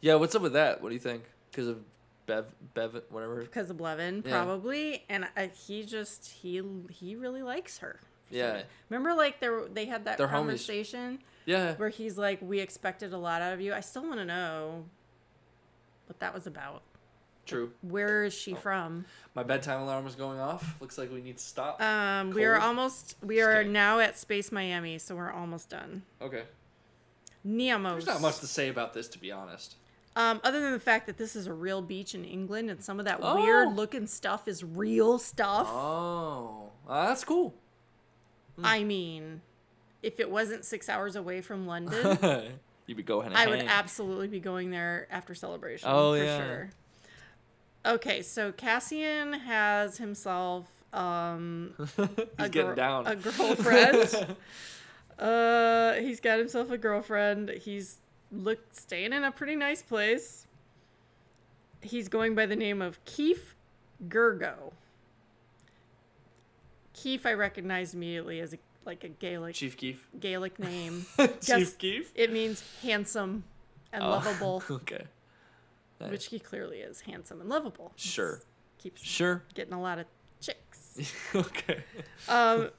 yeah. What's up with that? What do you think? Because of Bev, Bev, whatever. because of Blevin, Yeah. probably. And I, he just he he really likes her. Yeah. Remember, like there they had that They're homies. conversation Yeah. where he's like, "We expected a lot out of you." I still want to know what that was about. True. Where is she Oh. from? My bedtime alarm is going off. Looks like we need to stop. Um, we are almost. We are Okay. now at Space Miami, so we're almost done. okay. Niamos. There's not much to say about this, to be honest. Um, other than the fact that this is a real beach in England and some of that Oh. weird looking stuff is real stuff. Oh, uh, that's cool. I mean, if it wasn't six hours away from London, You'd be going. I would absolutely be going there after celebration. Oh, for yeah. sure. Okay, so Cassian has himself um, He's a getting down. a girlfriend. uh, he's got himself a girlfriend. He's look staying in a pretty nice place. He's going by the name of Keef Girgo. Keef, I recognize immediately as a, like a Gaelic Chief Keef. Gaelic name. Chief Guess- Keef. It means handsome and Oh, lovable, okay. Nice. which he clearly is handsome and lovable. Sure. Keeps Sure. getting a lot of chicks. okay. Um,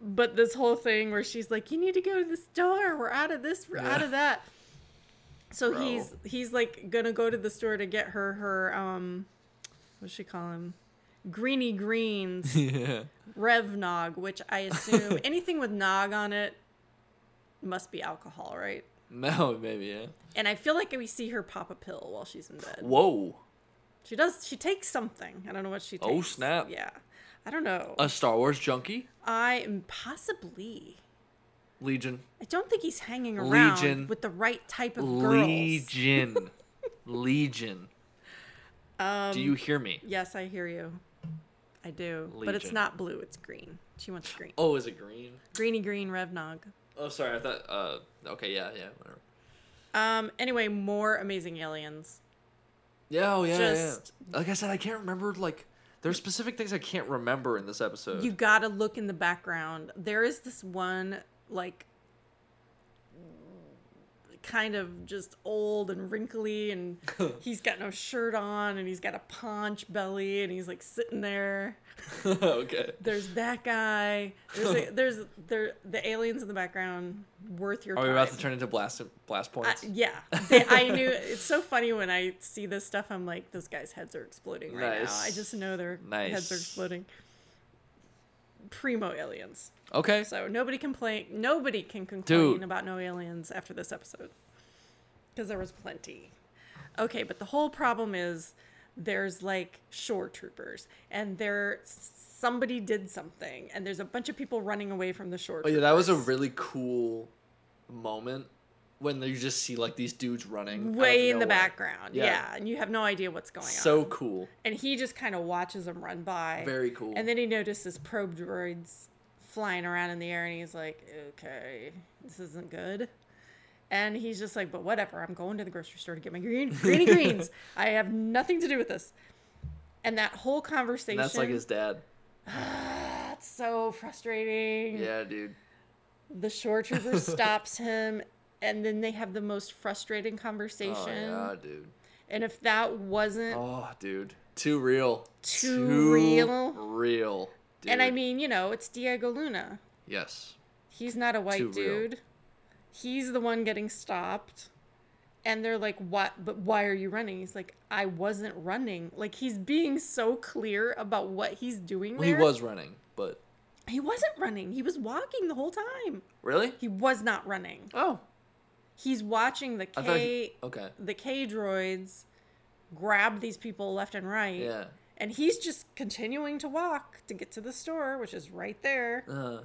but this whole thing where she's like, "You need to go to the store. We're out of this. We're out of that." So Bro. he's he's like gonna go to the store to get her her um, what does she call him? Greeny greens, yeah. Rev Nog, which I assume anything with Nog on it must be alcohol, right? No, maybe yeah. And I feel like we see her pop a pill while she's in bed. Whoa. She does. She takes something. I don't know what she takes. Oh, snap. Yeah, I don't know. A Star Wars junkie. I am possibly. Legion. I don't think he's hanging around Legion. with the right type of girls. Legion. Legion. Um, Do you hear me? Yes, I hear you. I do, but it's not blue. It's green. She wants green. Oh, is it green? Greeny green Revnog. Oh, sorry. I thought. Uh. Okay. Yeah. Yeah. Whatever. Um. Anyway, more amazing aliens. Yeah. Oh, yeah. Just- yeah. Like I said, I can't remember. Like, there's specific things I can't remember in this episode. You gotta look in the background. There is this one like kind of just old and wrinkly and he's got no shirt on and he's got a paunch belly and he's like sitting there. Okay. there's that guy. There's a, there's there the aliens in the background worth your Are we time about to turn into blast blast points? yeah. They- i knew it's so funny when i see this stuff i'm like those guys heads are exploding right now. I just know their heads are exploding primo aliens okay. so nobody complain. Nobody can complain Dude. about no aliens after this episode, because there was plenty. Okay, but the whole problem is there's like shore troopers, and there somebody did something, and there's a bunch of people running away from the shore. Oh yeah, that was a really cool moment when you just see like these dudes running way in the background. Yeah. Yeah. and you have no idea what's going So on. So cool. And he just kind of watches them run by. Very cool. And then he notices probe droids flying around in the air, and he's like, "Okay, this isn't good." And he's just like, "But whatever. I'm going to the grocery store to get my green greeny greens. I have nothing to do with this." And that whole conversation. And that's like his dad. That's so frustrating. Yeah, dude. The shore trooper stops him, and then they have the most frustrating conversation. Oh yeah, dude. And if that wasn't Oh, dude. Too real. Too real? Real. Dude. And I mean, you know, it's Diego Luna. yes. He's not a white Too real. dude. He's the one getting stopped. And they're like, "What? But why are you running?" He's like, "I wasn't running." Like he's being so clear about what he's doing Well, he was running, but He wasn't running. He was walking the whole time. Really? He was not running. Oh. He's watching the K he- okay. the K droids grab these people left and right. Yeah. And he's just continuing to walk to get to the store, which is right there. Uh,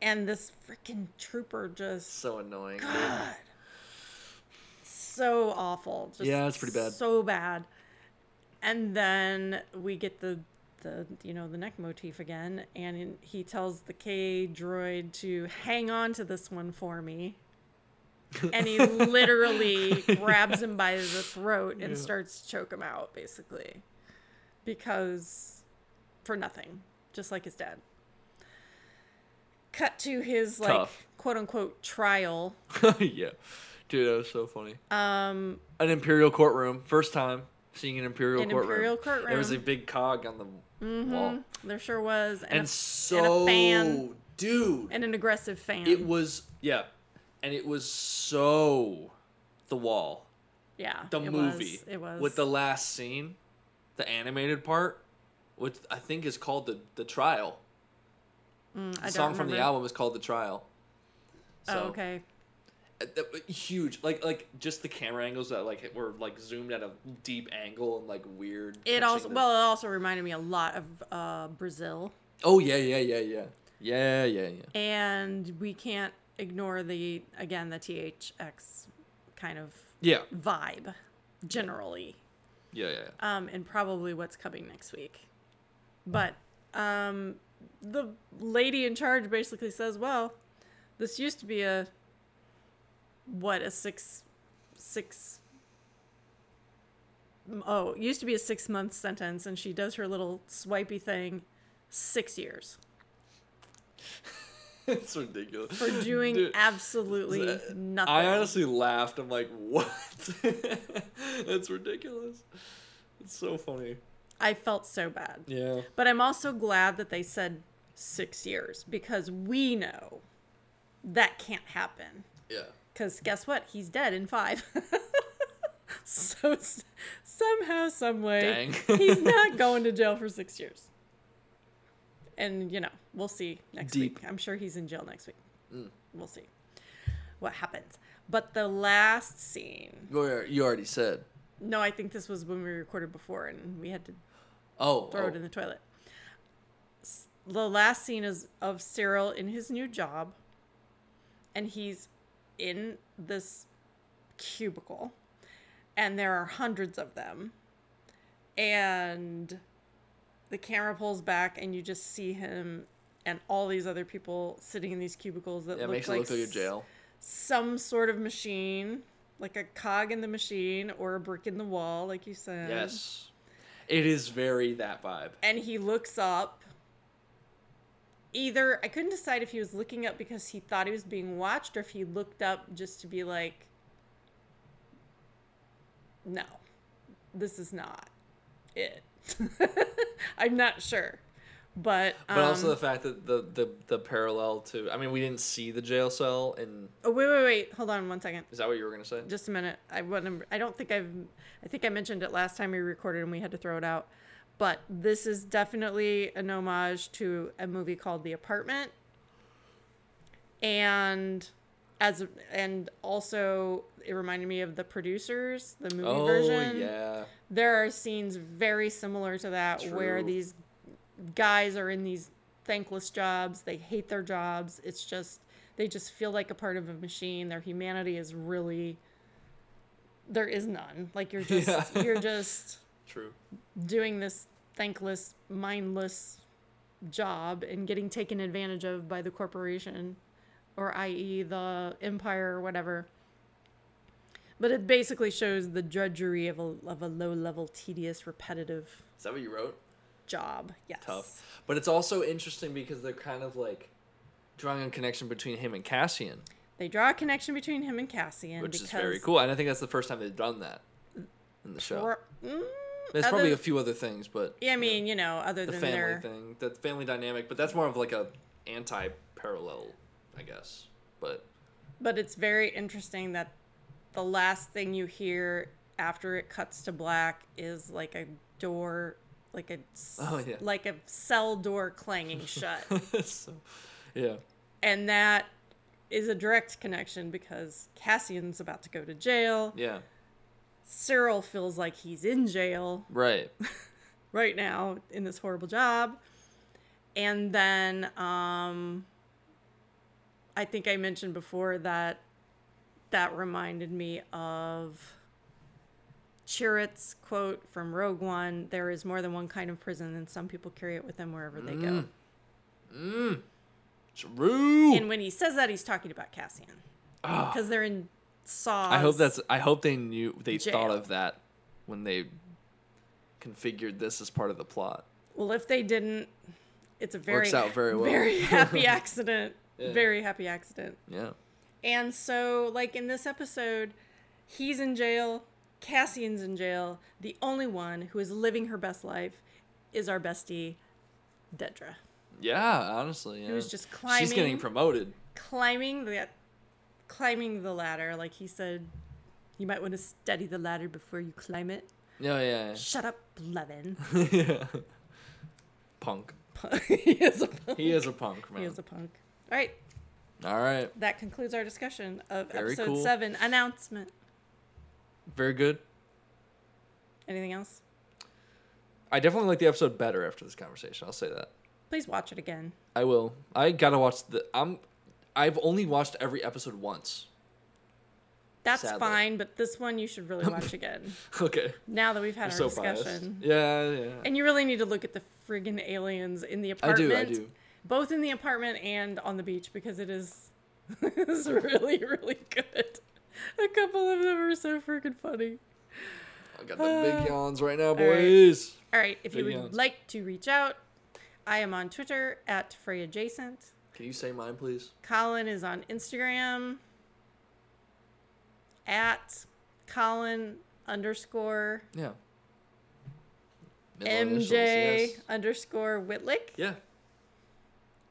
And this freaking trooper just so annoying. God. So awful. Just Yeah, it's pretty bad. So bad. And then we get the the you know the neck motif again, and he tells the K droid to hang on to this one for me. And he literally grabs him by the throat and Yeah. starts to choke him out, basically, because for nothing, just like his dad. Cut to his like quote unquote trial. yeah. Dude, that was so funny. Um, An imperial courtroom. First time seeing an imperial An courtroom. imperial courtroom. There was a big cog on the wall. there sure was, and, And a, so, fan. dude, and an aggressive fan. it was yeah, and it was so the wall. yeah, The it movie Was, it was with the last scene, the animated part, which I think is called the the trial. Mm, The song from the album is called the trial. Oh, So, okay. uh, huge, like like just the camera angles that like were like zoomed at a deep angle and like weird. It also the- well, it also reminded me a lot of uh, Brazil, Oh yeah, yeah, yeah, yeah, yeah, yeah, yeah. and we can't ignore the again the THX kind of Yeah, vibe generally. yeah, yeah. yeah. um, and probably what's coming next week. But um, the lady in charge basically says, "Well, this used to be a what a six six oh used to be a six month sentence, and she does her little swipey thing, six years it's ridiculous for doing Dude, absolutely that- nothing." I honestly laughed. I'm like, what? That's ridiculous. It's so funny. I felt so bad. Yeah. But I'm also glad that they said six years because we know that can't happen. Yeah. Because guess what? He's dead in five. so somehow, some way, he's not going to jail for six years. And you know, we'll see next Deep. week. I'm sure he's in jail next week. Mm. We'll see what happens. But the last scene. You al- You already said. No, I think this was when we recorded before, and we had to Oh. throw oh. it in the toilet. The last scene is of Syril in his new job, and he's in this cubicle, and there are hundreds of them, and the camera pulls back, and you just see him and all these other people sitting in these cubicles that Yeah, look like it look like a jail. some sort of machine, like a cog in the machine or a brick in the wall, like you said Yes. It is very that vibe. and he looks up. Either I couldn't decide if he was looking up because he thought he was being watched or if he looked up just to be like, no, this is not it. I'm not sure. But, um, But also the fact that the, the the parallel to I mean we didn't see the jail cell and oh, wait, wait, wait. Hold on one second. is that what you were gonna say? Just a minute. I wouldn't, I don't think I've, I think I mentioned it last time we recorded and we had to throw it out. But this is definitely an homage to a movie called The Apartment. And as and also it reminded me of The Producers, the movie oh version. yeah. There are scenes very similar to that where these guys are in these thankless jobs. They hate their jobs. It's just they just feel like a part of a machine. Their humanity is really there is none. Like you're just Yeah. you're just True. doing this thankless, mindless job and getting taken advantage of by the corporation or i.e. the empire or whatever. But it basically shows the drudgery of a of a low level, tedious, repetitive Is that what you wrote? job. Yes. Tough. But it's also interesting because they're kind of like drawing a connection between him and Cassian, They draw a connection between him and Cassian, which because is very cool. And I think that's the first time they've done that in the show. for- mm, There's other- probably a few other things, but yeah, I you know, mean, you know, other the than family their thing, the family dynamic, but that's more of like a anti-parallel, I guess. But But it's very interesting that the last thing you hear after it cuts to black is like a door like a Oh, yeah. like a cell door clanging shut. so, yeah. and that is a direct connection because Cassian's about to go to jail. Yeah. Syril feels like he's in jail Right. right now in this horrible job. And then um I think I mentioned before that that reminded me of Chirrut's quote from Rogue One, there is more than one kind of prison and some people carry it with them wherever they go. True. And when he says that he's talking about Cassian. Ah. Because they're in Saw. I hope that's. I hope they knew. They Jail. thought of that when they configured this as part of the plot. Well, if they didn't, it's a very Works out very well. very happy accident. Yeah. Very happy accident. Yeah. And so, like in this episode, he's in jail. Cassian's in jail. The only one who is living her best life is our bestie, Dedra, Yeah. Honestly. Yeah. who's just climbing. She's getting promoted. climbing the, climbing the ladder. Like he said, you might want to study the ladder before you climb it. Yeah. Yeah. Shut up, Blevin. Yeah. yeah. Punk. he is a punk. He is a punk man. He is a punk. All right, All right. that concludes our discussion of Very episode cool. seven. Announcement. Very good. Anything else? I definitely like the episode better after this conversation. I'll say that. Please watch it again. I will. I gotta watch the. I'm. I've only watched every episode once. That's Sadly. fine, but this one you should really watch again. Okay. Now that we've had our so discussion. biased. Yeah. Yeah. And you really need to look at the friggin' aliens in the apartment. I do. I do. Both in the apartment and on the beach because it is is really, really good. A couple of them are so freaking funny. I got the big yawns right now, Uh, boys. All right, if you Big would yawns. like to reach out, I am on Twitter at FreyAdjacent. Can you say mine, please? Colin is on Instagram at Colin underscore Yeah. Middle MJ yes. underscore Whitlick. Yeah.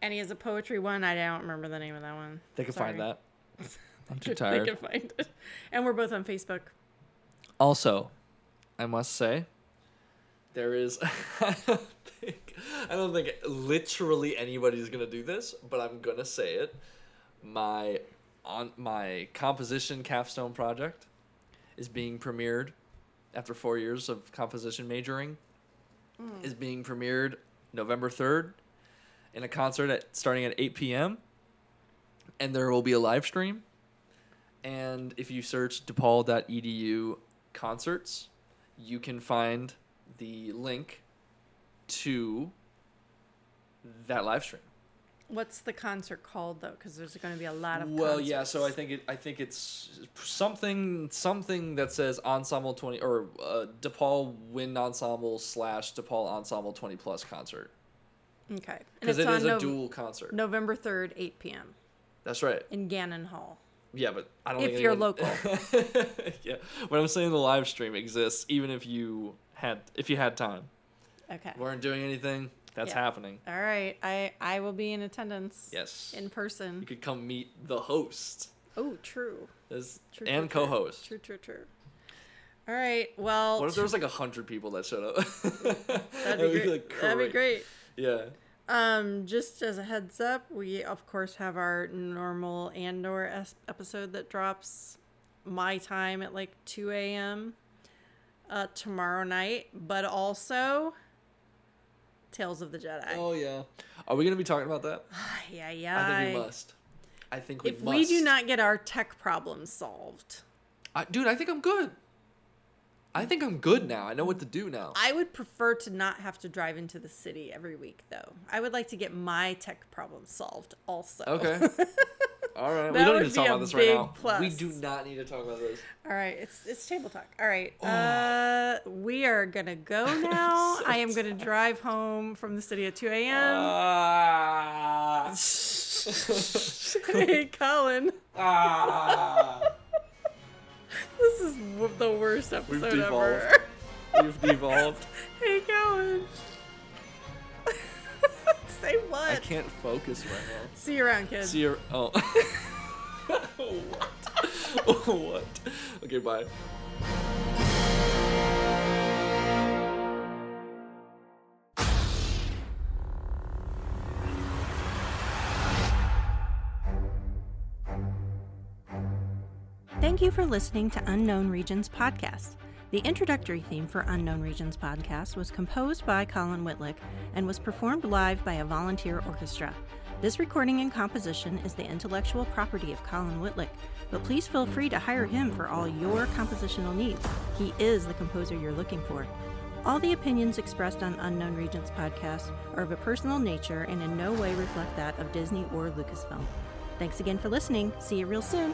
And he has a poetry one. I don't remember the name of that one. They can find that. I'm too tired. They can find it. And we're both on Facebook. Also, I must say, there is. I don't think. I don't think literally anybody's gonna do this, but I'm gonna say it. My on my composition capstone project is being premiered after four years of composition majoring. Hmm. Is being premiered November third in a concert at starting at eight p.m. And there will be a live stream. And if you search DePaul.edu concerts, you can find the link to that live stream. What's the concert called though? Because there's going to be a lot of. Well, yeah, so I think it I think it's something something that says ensemble 20 or uh, DePaul Wind Ensemble slash DePaul Ensemble 20 plus concert. Okay. And Because it's on a Nov- dual concert. November 3rd, 8 p.m. That's right. in Gannon Hall. Yeah, but I don't If think you're local. yeah. When I'm saying the live stream exists even if you had if you had time. Okay. weren't doing anything, that's Yeah. happening. All right. I I will be in attendance. Yes. In person. you could come meet the host Oh, true. as, True. and true, true. co-host. True. True. True. All right. Well, What if there was like a hundred people that showed up? that'd be great. that'd be great. Yeah. Um, just as a heads up, we of course have our normal Andor es- episode that drops my time at like 2 a.m. Uh, tomorrow night, but also Tales of the Jedi. Oh yeah. Are we gonna be talking about that? yeah, yeah. I think we must. I think we If must. we do not get our tech problems solved, I, dude, I think I'm good. I think I'm good now. I know what to do now. I would prefer to not have to drive into the city every week, though. I would like to get my tech problem solved also. Okay. All right. we That don't need to talk about this right now. We do not need to talk about this. All right, it's it's table talk. All right, uh, we are gonna go now. so I am gonna drive home from the city at two a.m. Ah. hey, Colin, ah. This is w- the worst We've episode devolved. ever. We've devolved. hey, Colin. Say what? I can't focus right now. See you around, kids. See you. Oh. what? what? Okay, bye. For listening to Unknown Regions podcast. The introductory theme for Unknown Regions podcast was composed by Colin Whitlick and was performed live by a volunteer orchestra. This recording and composition is the intellectual property of Colin Whitlick, but please feel free to hire him for all your compositional needs. He is the composer you're looking for. All the opinions expressed on Unknown Regions podcast are of a personal nature and in no way reflect that of Disney or Lucasfilm. Thanks again for listening. See you real soon.